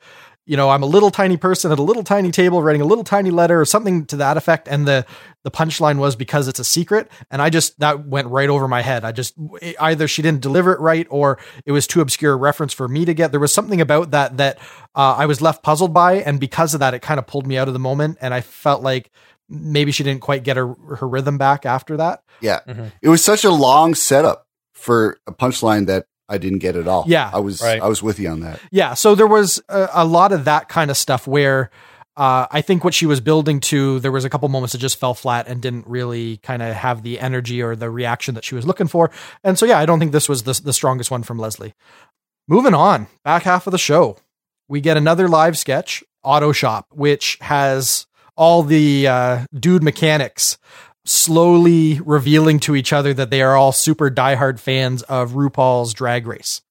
you know, I'm a little tiny person at a little tiny table writing a little tiny letter or something to that effect, and the the punchline was because it's a secret, and I just that went right over my head. I just either she didn't deliver it right or it was too obscure a reference for me to get. There was something about that that uh, I was left puzzled by, and because of that, it kind of pulled me out of the moment, and I felt like maybe she didn't quite get her her rhythm back after that. Yeah. Mhm. It was such a long setup for a punchline that I didn't get at all. Yeah. I was Right. I was with you on that. Yeah, so there was a, a lot of that kind of stuff where uh, I think what she was building to, there was a couple moments that just fell flat and didn't really kind of have the energy or the reaction that she was looking for. And so, yeah, I don't think this was the, the strongest one from Leslie. Moving on, back half of the show, we get another live sketch, Auto Shop, which has all the uh, dude mechanics slowly revealing to each other that they are all super diehard fans of RuPaul's Drag Race.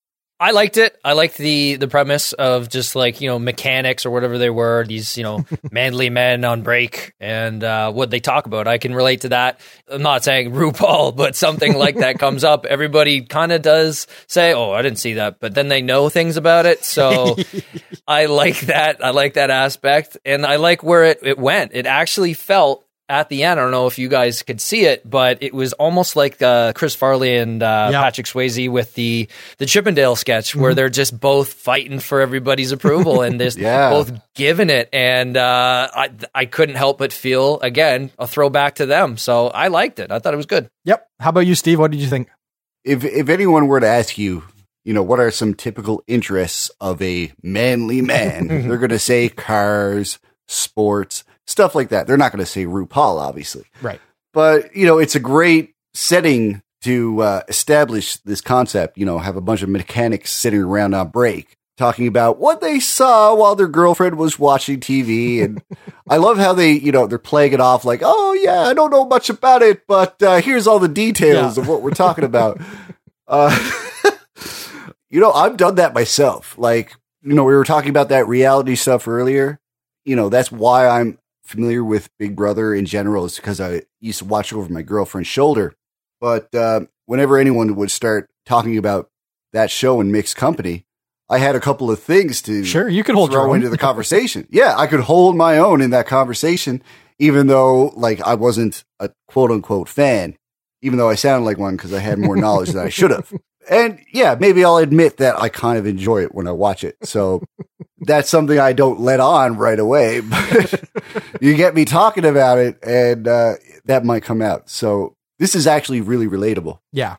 I liked it. I liked the the premise of just like you know mechanics or whatever they were. These you know manly men on break and uh, what they talk about. I can relate to that. I'm not saying RuPaul, but something like that comes up. Everybody kind of does say, "Oh, I didn't see that," but then they know things about it. So I like that. I like that aspect, and I like where it it went. It actually felt. At the end, I don't know if you guys could see it, but it was almost like uh, Chris Farley and uh, Yeah. Patrick Swayze with the the Chippendale sketch, where they're just both fighting for everybody's approval and just Yeah. both giving it. And uh, I I couldn't help but feel again a throwback to them. So I liked it. I thought it was good. Yep. How about you, Steve? What did you think? If if anyone were to ask you, you know, what are some typical interests of a manly man, they're going to say cars, sports, stuff like that. They're not going to say RuPaul, obviously. Right. But you know, it's a great setting to uh, establish this concept. You know, have a bunch of mechanics sitting around on break talking about what they saw while their girlfriend was watching TV, and I love how they, you know, they're playing it off like, "Oh yeah, I don't know much about it, but uh, here's all the details Yeah. of what we're talking about." uh, you know, I've done that myself. Like, you know, we were talking about that reality stuff earlier. You know, that's why I'm familiar with Big Brother in general is because I used to watch over my girlfriend's shoulder. But uh, whenever anyone would start talking about that show in mixed company, I had a couple of things to Sure, you can hold throw your own. into the conversation. yeah, I could hold my own in that conversation, even though like I wasn't a quote unquote fan, even though I sounded like one because I had more knowledge than I should have. And yeah, maybe I'll admit that I kind of enjoy it when I watch it. So that's something I don't let on right away. But you get me talking about it, and uh, that might come out. So this is actually really relatable. Yeah.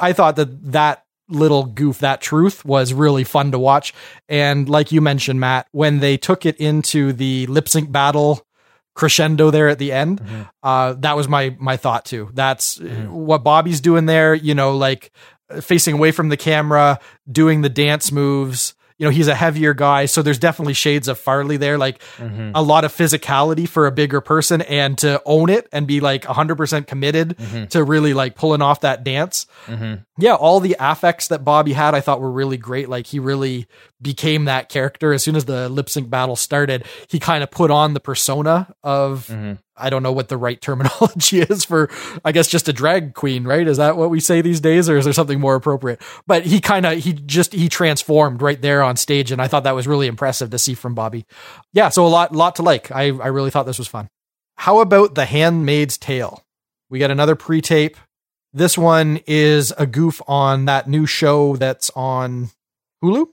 I thought that that little goof, that truth was really fun to watch. And like you mentioned, Matt, when they took it into the lip sync battle crescendo there at the end, uh, that was my, my thought too. That's uh, what Bobby's doing there, you know, like facing away from the camera, doing the dance moves. you know, he's a heavier guy. So there's definitely shades of Farley there, like Mm-hmm. a lot of physicality for a bigger person and to own it and be like 100% committed Mm-hmm. to really like pulling off that dance. Yeah, all the affects that Bobby had, I thought were really great. Like he really became that character as soon as the lip sync battle started. He kind of put on the persona of I don't know what the right terminology is for I guess just a drag queen, right? Is that what we say these days or is there something more appropriate? But he kind of he just he transformed right there on stage and I thought that was really impressive to see from Bobby. Yeah, so a lot lot to like. I I really thought this was fun. How about The Handmaid's Tale? We got another pre-tape. This one is a goof on that new show that's on Hulu.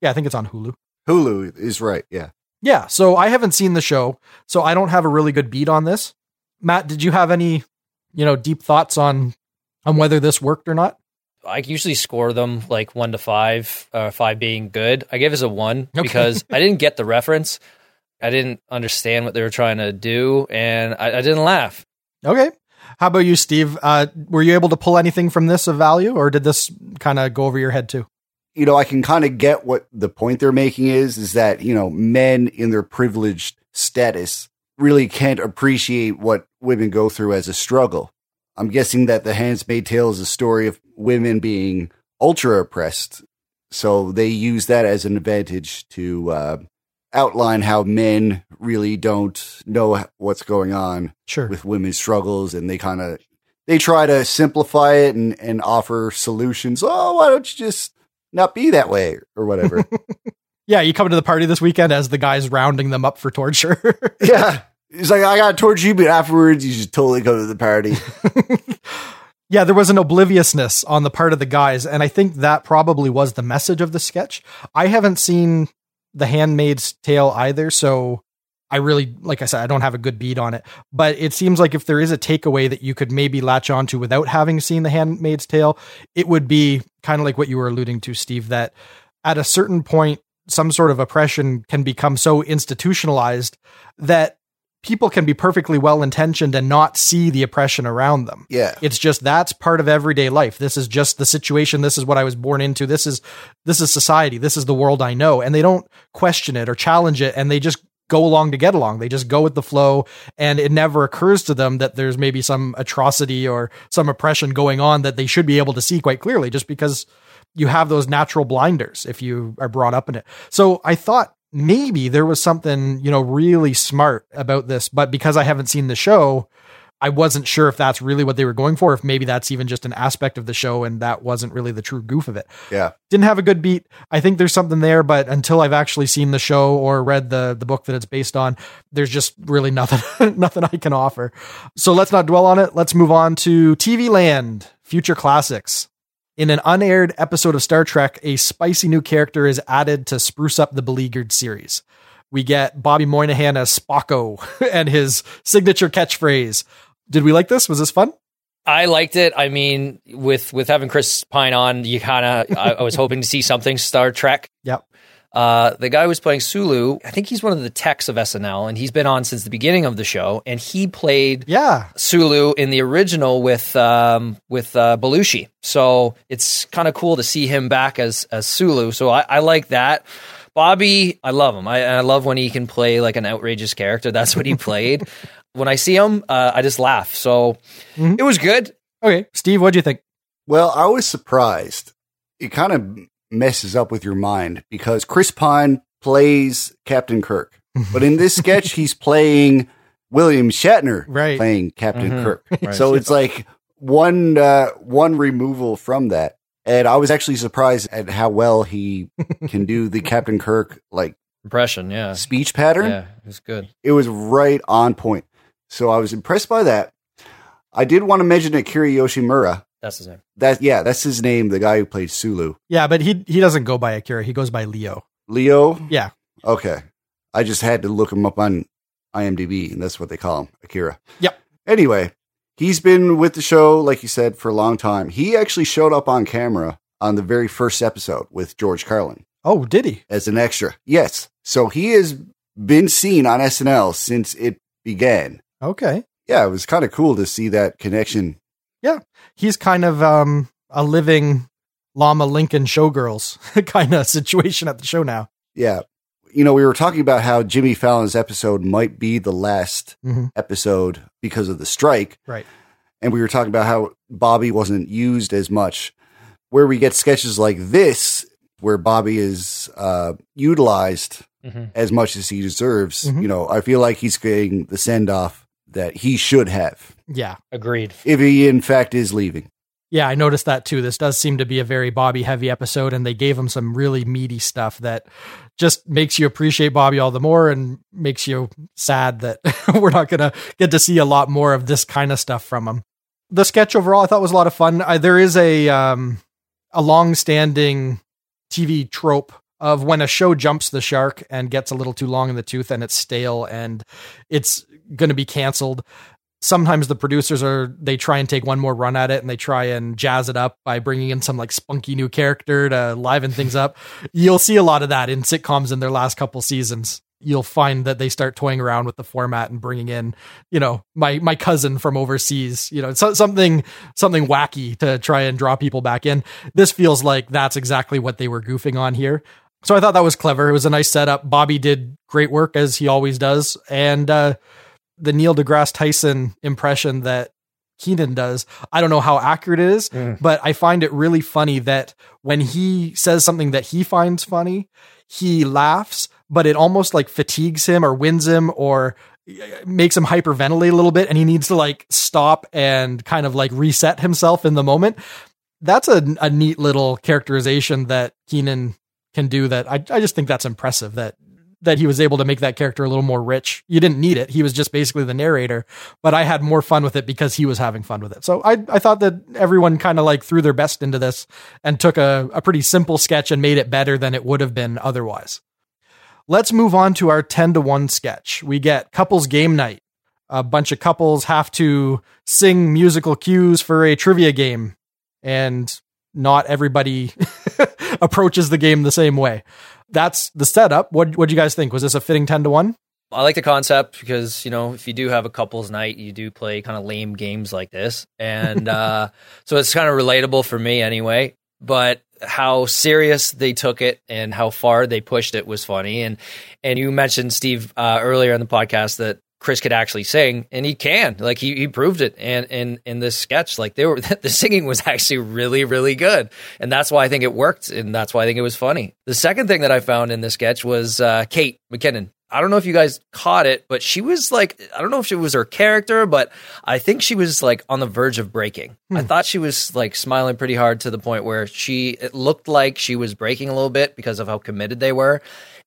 Yeah, I think it's on Hulu. Hulu is right. Yeah. Yeah, so I haven't seen the show, so I don't have a really good beat on this. Matt, did you have any, you know, deep thoughts on on whether this worked or not? I usually score them like one to five, uh, five being good. I gave this a one Okay. because I didn't get the reference. I didn't understand what they were trying to do, and I, I didn't laugh. Okay. How about you, Steve? Uh, were you able to pull anything from this of value, or did this kind of go over your head too? You know, I can kind of get what the point they're making is, is that, you know, men in their privileged status really can't appreciate what women go through as a struggle. I'm guessing that The Handmaid's Tale is a story of women being ultra oppressed. So they use that as an advantage to uh, outline how men really don't know what's going on Sure. with women's struggles and they kind of they try to simplify it and, and offer solutions. Oh, why don't you just not be that way or whatever? Yeah, you come to the party this weekend as the guy's rounding them up for torture. yeah. He's like, I got to torture you, but afterwards you should totally go to the party. yeah, there was an obliviousness on the part of the guys, and I think that probably was the message of the sketch. I haven't seen The Handmaid's Tale either, so I really, like I said, I don't have a good beat on it. But it seems like if there is a takeaway that you could maybe latch onto without having seen The Handmaid's Tale, it would be kind of like what you were alluding to, Steve, that at a certain point, some sort of oppression can become so institutionalized that people can be perfectly well intentioned and not see the oppression around them. Yeah. It's just that's part of everyday life. This is just the situation. This is what I was born into. This is this is society. This is the world I know. And they don't question it or challenge it and they just go along to get along. They just go with the flow and it never occurs to them that there's maybe some atrocity or some oppression going on that they should be able to see quite clearly just because you have those natural blinders if you are brought up in it. So I thought maybe there was something, you know, really smart about this, but because I haven't seen the show, I wasn't sure if that's really what they were going for, if maybe that's even just an aspect of the show and that wasn't really the true goof of it. Yeah. Didn't have a good beat. I think there's something there, but until I've actually seen the show or read the the book that it's based on, there's just really nothing nothing I can offer. So let's not dwell on it. Let's move on to TV Land, future classics. In an unaired episode of Star Trek, a spicy new character is added to spruce up the beleaguered series. We get Bobby Moynihan as Spocko and his signature catchphrase. Did we like this? Was this fun? I liked it. I mean, with with having Chris Pine on, you kind of I, I was hoping to see something Star Trek. Yep. Uh, the guy who was playing Sulu, I think he's one of the techs of SNL, and he's been on since the beginning of the show. And he played Yeah. Sulu in the original with um, with uh, Belushi. So it's kind of cool to see him back as as Sulu. So I, I like that. Bobby, I love him. I, I love when he can play like an outrageous character. That's what he played. when I see him, uh, I just laugh. So Mhm. it was good. Okay. Steve, what do you think? Well, I was surprised. It kind of messes up with your mind because Chris Pine plays Captain Kirk. But in this sketch, he's playing William Shatner Right. playing Captain Mhm. Kirk. Right. So it's like one uh, one removal from that. And I was actually surprised at how well he can do the Captain Kirk like Impression, yeah. speech pattern. Yeah, it was good. It was right on point. So I was impressed by that. I did want to mention Akira Yoshimura. That's his name. That yeah, that's his name, the guy who played Sulu. Yeah, but he he doesn't go by Akira. He goes by Leo. Leo? Yeah. Okay. I just had to look him up on IMDb, and that's what they call him, Akira. Yep. Anyway, he's been with the show, like you said, for a long time. He actually showed up on camera on the very first episode with George Carlin Oh, did he? as an extra. Yes. So he has been seen on SNL since it began. Okay. Yeah, it was kind of cool to see that connection. Yeah. He's kind of um a living Llama Lincoln showgirls kind of situation at the show now. Yeah. You know, we were talking about how Jimmy Fallon's episode might be the last Mhm. episode because of the strike. Right. And we were talking about how Bobby wasn't used as much. Where we get sketches like this, where Bobby is uh, utilized Mhm. as much as he deserves, Mhm. you know, I feel like he's getting the send off that he should have Yeah. Agreed. if he, in fact, is leaving. Yeah, I noticed that too. This does seem to be a very Bobby heavy episode, and they gave him some really meaty stuff that just makes you appreciate Bobby all the more and makes you sad that we're not going to get to see a lot more of this kind of stuff from him. The sketch overall I thought was a lot of fun. I, there is a um, a long standing TV trope of when a show jumps the shark and gets a little too long in the tooth and it's stale and it's going to be canceled. Sometimes the producers are they try and take one more run at it and they try and jazz it up by bringing in some like spunky new character to liven things up. You'll see a lot of that in sitcoms in their last couple seasons. You'll find that they start toying around with the format and bringing in you know my my cousin from overseas you know so, something something wacky to try and draw people back in. This feels like that's exactly what they were goofing on here. So i thought that was clever. It was a nice setup. Bobby did great work as he always does. And uh the Neil deGrasse Tyson impression that Kenan does. I don't know how accurate it is, Mm. but I find it really funny that when he says something that he finds funny, he laughs, but it almost like fatigues him or wins him or uh, makes him hyperventilate a little bit and he needs to like stop and kind of like reset himself in the moment. That's a, a neat little characterization that Kenan can do that I, I just think that's impressive that that he was able to make that character a little more rich. You didn't need it. He was just basically the narrator, but I had more fun with it because he was having fun with it. So I, I thought that everyone kind of like threw their best into this and took a, a pretty simple sketch and made it better than it would have been otherwise. Let's move on to our 10 to 1 sketch. We get couples game night. A bunch of couples have to sing musical cues for a trivia game, and not everybody approaches the game the same way that's the setup. What what do you guys think? Was this a fitting ten to one? I like the concept because you know if you do have a couples night, you do play kind of lame games like this, and uh, so it's kind of relatable for me anyway. But how serious they took it and how far they pushed it was funny. And and you mentioned Steve uh, earlier in the podcast that Chris could actually sing, and he can. Like he, he proved it. And in in this sketch, like they were the singing was actually really really good, and that's why I think it worked, and that's why I think it was funny. The second thing that I found in this sketch was uh, Kate McKinnon. I don't know if you guys caught it, but she was like, I don't know if it was her character, but I think she was like on the verge of breaking. I thought she was like smiling pretty hard to the point where she, it looked like she was breaking a little bit because of how committed they were.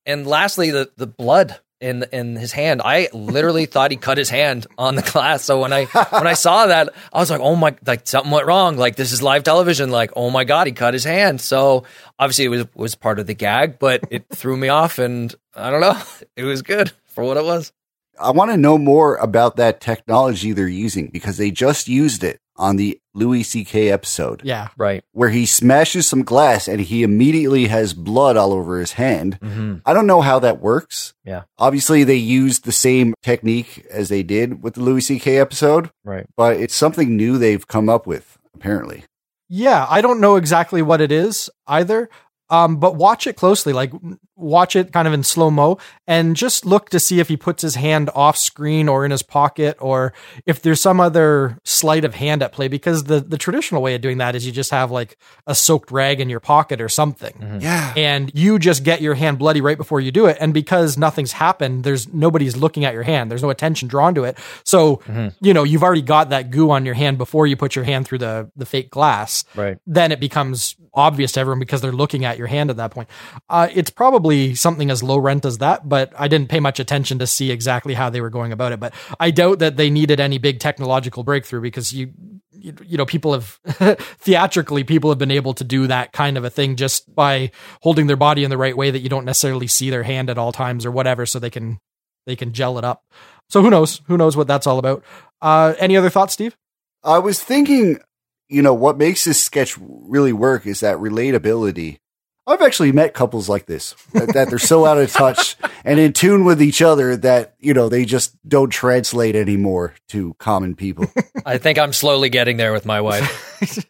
And lastly, the, the blood in in his hand. I literally thought he cut his hand on the glass. So when I when I saw that, I was like, "Oh my! Like something went wrong. Like this is live television. Like oh my god, he cut his hand." So obviously it was was part of the gag, but it threw me off, and I don't know. It was good for what it was. I want to know more about that technology they're using because they just used it on the Louis C.K. episode Yeah. Right. where he smashes some glass and he immediately has blood all over his hand. Mm-hmm. I don't know how that works. Yeah. Obviously, they used the same technique as they did with the Louis C.K. episode, Right. but it's something new they've come up with, apparently. Yeah, I don't know exactly what it is either. Um, but watch it closely, like watch it kind of in slow mo and just look to see if he puts his hand off screen or in his pocket or if there's some other sleight of hand at play because the, the traditional way of doing that is you just have like a soaked rag in your pocket or something. Yeah. and you just get your hand bloody right before you do it. And because nothing's happened there's nobody's looking at your hand. There's no attention drawn to it. So you know you've already got that goo on your hand before you put your hand through the the fake glass. Right. then it becomes obvious to everyone because they're looking at your hand at that point. Uh, it's probably something as low rent as that but i didn't pay much attention to see exactly how they were going about it. But i doubt that they needed any big technological breakthrough because you you you know people have theatrically people have been able to do that kind of a thing just by holding their body in the right way that you don't necessarily see their hand at all times or whatever so they can they can gel it up. So who knows? Who knows what that's all about. Uh any other thoughts steve? I was thinking, you know, what makes this sketch really work is that relatability. I've actually met couples like this that, that they're so out of touch and in tune with each other that, you know, they just don't translate anymore to common people. I think I'm slowly getting there with my wife.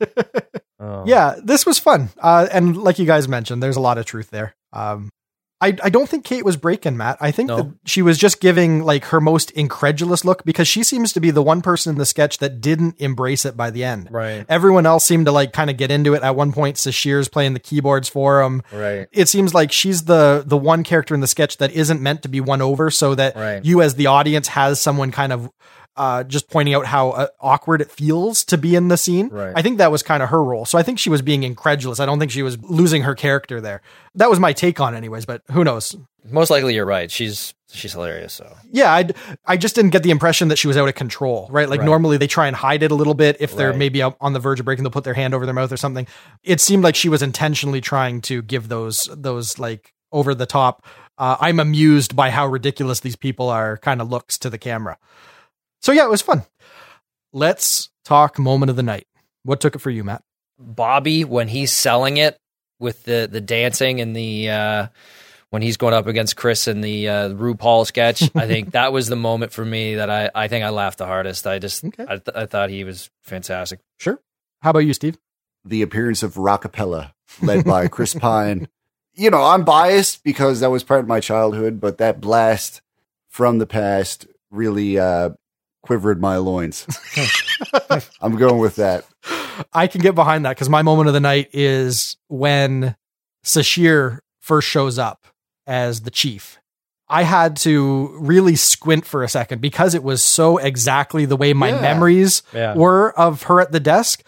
Oh. Yeah, this was fun. Uh, and like you guys mentioned, there's a lot of truth there. Um, I, I don't think Kate was breaking Matt. I think No. that she was just giving like her most incredulous look because she seems to be the one person in the sketch that didn't embrace it by the end. Right. Everyone else seemed to like kind of get into it. At one point, Sasheer's playing the keyboards for him. Right. It seems like she's the the one character in the sketch that isn't meant to be won over, so that Right. you as the audience has someone kind of uh, just pointing out how uh, awkward it feels to be in the scene. Right. I think that was kind of her role. So I think she was being incredulous. I don't think she was losing her character there. That was my take on, it anyways. But who knows? Most likely, you're right. She's she's hilarious. So Yeah, I I just didn't get the impression that she was out of control, right? Like Right. normally they try and hide it a little bit if they're Right. maybe on the verge of breaking, they'll put their hand over their mouth or something. It seemed like she was intentionally trying to give those those like over the top. Uh, I'm amused by how ridiculous these people are kind of looks to the camera. So yeah, it was fun. Let's talk moment of the night. What took it for you, Matt? Bobby, when he's selling it with the the dancing and the uh, when he's going up against Chris in the uh, RuPaul sketch, I think that was the moment for me that I I think I laughed the hardest. I just Okay. I, th- I thought he was fantastic. Sure. How about you, Steve? the appearance of Rockapella, led by Chris Pine. You know, I'm biased because that was part of my childhood, but that blast from the past really uh, quivered my loins. I'm going with that. I can get behind that because my moment of the night is when Sasheer first shows up as the chief. I had to really squint for a second because it was so exactly the way my Yeah. memories Yeah. were of her at the desk.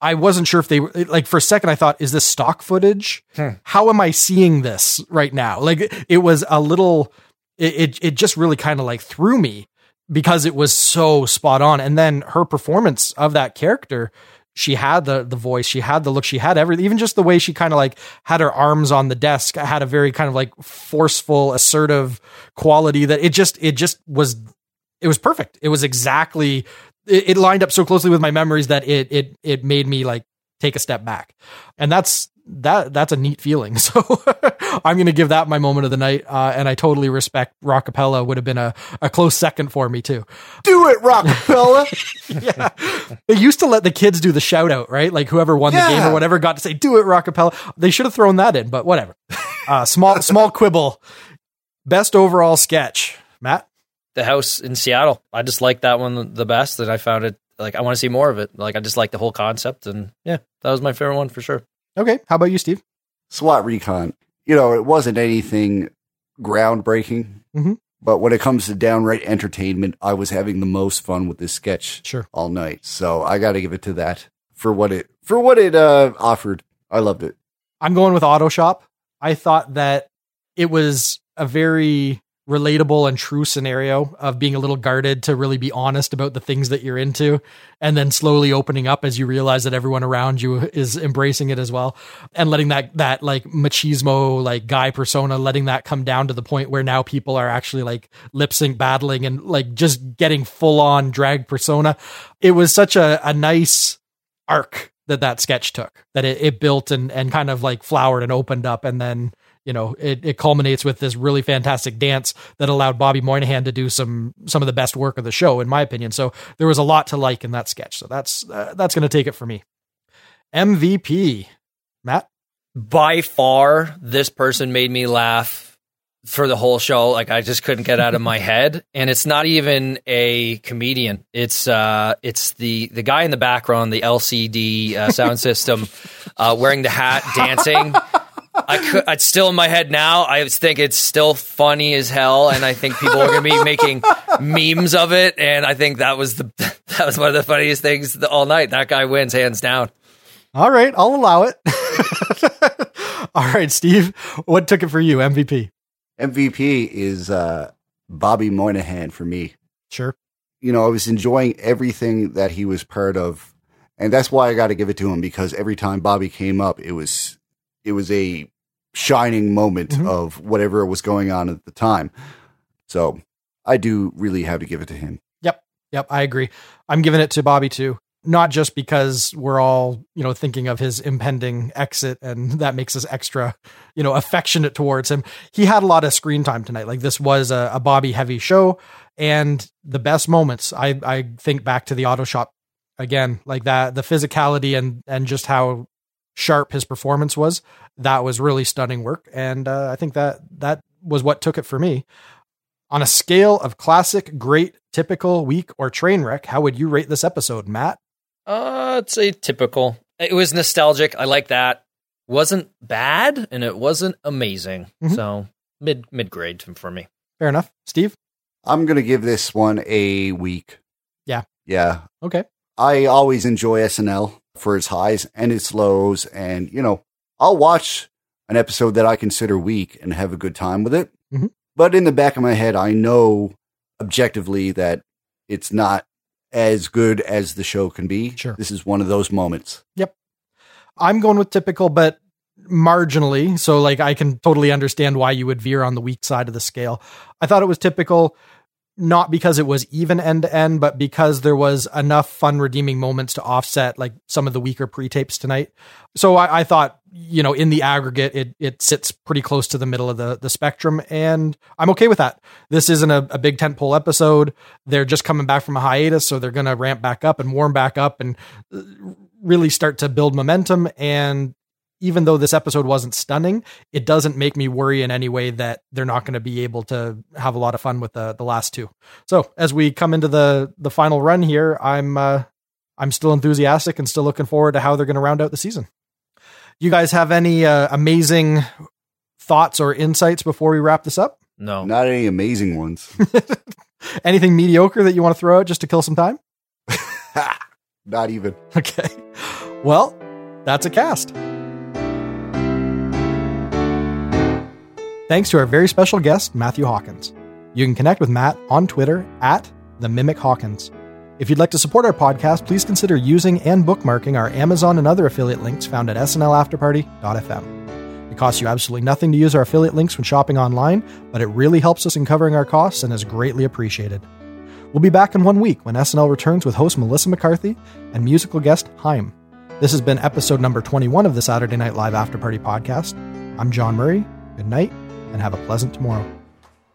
I wasn't sure if they were like for a second. I thought, is this stock footage? Hmm. How am I seeing this right now? Like it was a little. It it, it just really kind of like threw me because it was so spot on. And then her performance of that character, she had the the voice, she had the look, she had everything. Even just the way she kind of like had her arms on the desk, had a very kind of like forceful, assertive quality that it just it just was it was perfect. It was exactly it, it lined up so closely with my memories that it it it made me like take a step back. And that's that that's a neat feeling. So I'm going to give that my moment of the night uh, and I totally respect Rockapella would have been a, a close second for me too. Do it, Rockapella. yeah. They used to let the kids do the shout out, right? Like whoever won the game or whatever got to say, do it, Rockapella. They should have thrown that in, but whatever. Uh, small, small quibble. Best overall sketch. Matt? The house in Seattle. I just like that one the best, that I found it like I want to see more of it. Like I just like the whole concept, and yeah, that was my favorite one for sure. Okay. How about you, Steve? SWAT recon. You know, it wasn't anything groundbreaking, Mhm. but when it comes to downright entertainment, I was having the most fun with this sketch Sure. all night. So I got to give it to that for what it for what it uh, offered. I loved it. I'm going with Auto Shop. I thought that it was a very relatable and true scenario of being a little guarded to really be honest about the things that you're into and then slowly opening up as you realize that everyone around you is embracing it as well and letting that that like machismo like guy persona letting that come down to the point where now people are actually like lip sync battling and like just getting full on drag persona. It was such a, a nice arc that that sketch took that it, it built and and kind of like flowered and opened up and then you know it, it culminates with this really fantastic dance that allowed bobby moynihan to do some some of the best work of the show in my opinion so there was a lot to like in that sketch so that's uh, that's going to take it for me mvp matt By far, this person made me laugh for the whole show. Like I just couldn't get out of my head. And it's not even a comedian. It's uh, it's the the guy in the background, the LCD uh, sound system, uh, wearing the hat, dancing. I could, it's still in my head now. I think it's still funny as hell, and I think people are going to be making memes of it. And I think that was the that was one of the funniest things the- all night. That guy wins hands down. all right i'll allow it all right steve what took it for you mvp MVP is uh, Bobby Moynihan for me. sure You know, I was enjoying everything that he was part of, and that's why I got to give it to him because every time Bobby came up, it was it was a shining moment Mhm. of whatever was going on at the time. So I do really have to give it to him. Yep. Yep. I agree. I'm giving it to Bobby too. Not just because we're all, you know, thinking of his impending exit and that makes us extra, you know, affectionate towards him. He had a lot of screen time tonight. Like this was a, a Bobby heavy show. And the best moments, I, I think back to the auto shop again, like that, the physicality and, and just how sharp his performance was, that was really stunning work. And uh, I think that that was what took it for me. On a scale of classic, great, typical, weak, or train wreck, how would you rate this episode, Matt? Uh, it's a typical. It was nostalgic. I like that. Wasn't bad, and it wasn't amazing. Mhm. So mid mid grade for me. Fair enough. Steve? I'm going to give this one a week. Yeah. Yeah. Okay. I always enjoy SNL for its highs and its lows. And, you know, I'll watch an episode that I consider weak and have a good time with it. Mhm. But in the back of my head, I know objectively that it's not as good as the show can be. Sure. This is one of those moments. Yep. I'm going with typical, but marginally. So, like, I can totally understand why you would veer on the weak side of the scale. I thought it was typical, not because it was even end to end, but because there was enough fun, redeeming moments to offset like some of the weaker pre tapes tonight. So, I, I thought, you know, in the aggregate, it it sits pretty close to the middle of the the spectrum, and I'm okay with that. This isn't a, a big tentpole episode. They're just coming back from a hiatus, so they're going to ramp back up and warm back up and uh, really start to build momentum. And even though this episode wasn't stunning, it doesn't make me worry in any way that they're not going to be able to have a lot of fun with the the last two. So as we come into the the final run here, I'm uh, I'm still enthusiastic and still looking forward to how they're going to round out the season. You guys have any uh, amazing thoughts or insights before we wrap this up? No, Not any amazing ones. Anything mediocre that you want to throw out just to kill some time? Not even. Okay. Well, that's a cast. Thanks to our very special guest, Matthew Hawkins. You can connect with Matt on Twitter at the Mimic Hawkins. If you'd like to support our podcast, please consider using and bookmarking our Amazon and other affiliate links found at snlafterparty.fm. It costs you absolutely nothing to use our affiliate links when shopping online, but it really helps us in covering our costs and is greatly appreciated. We'll be back in one week when SNL returns with host Melissa McCarthy and musical guest Haim. This has been episode number 21 of the Saturday Night Live After Party podcast. I'm John Murray. Good night and have a pleasant tomorrow.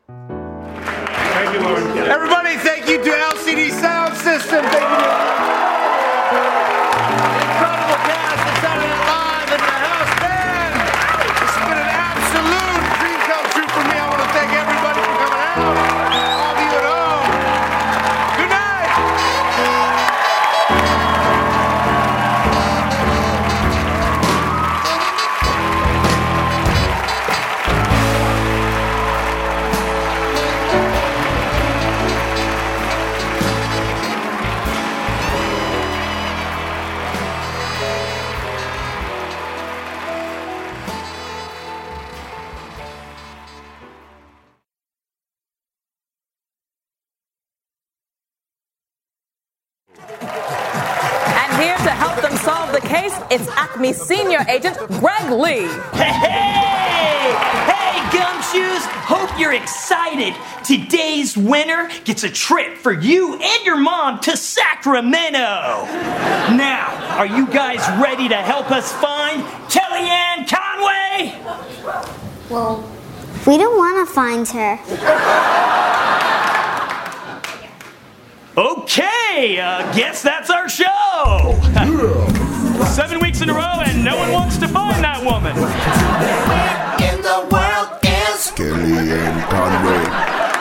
Thank you, Lord. Everybody, thank you to LCD Sound System. Thank you it's senior agent Greg Lee. Hey! Hey, gumshoes! Hope you're excited. Today's winner gets a trip for you and your mom to Sacramento. Now, are you guys ready to help us find Kellyanne Conway? Well, we don't want to find her. Okay, uh, guess that's our show. Seven weeks in a row, and no one wants to find that woman. Where In the world is Kellyanne Conway.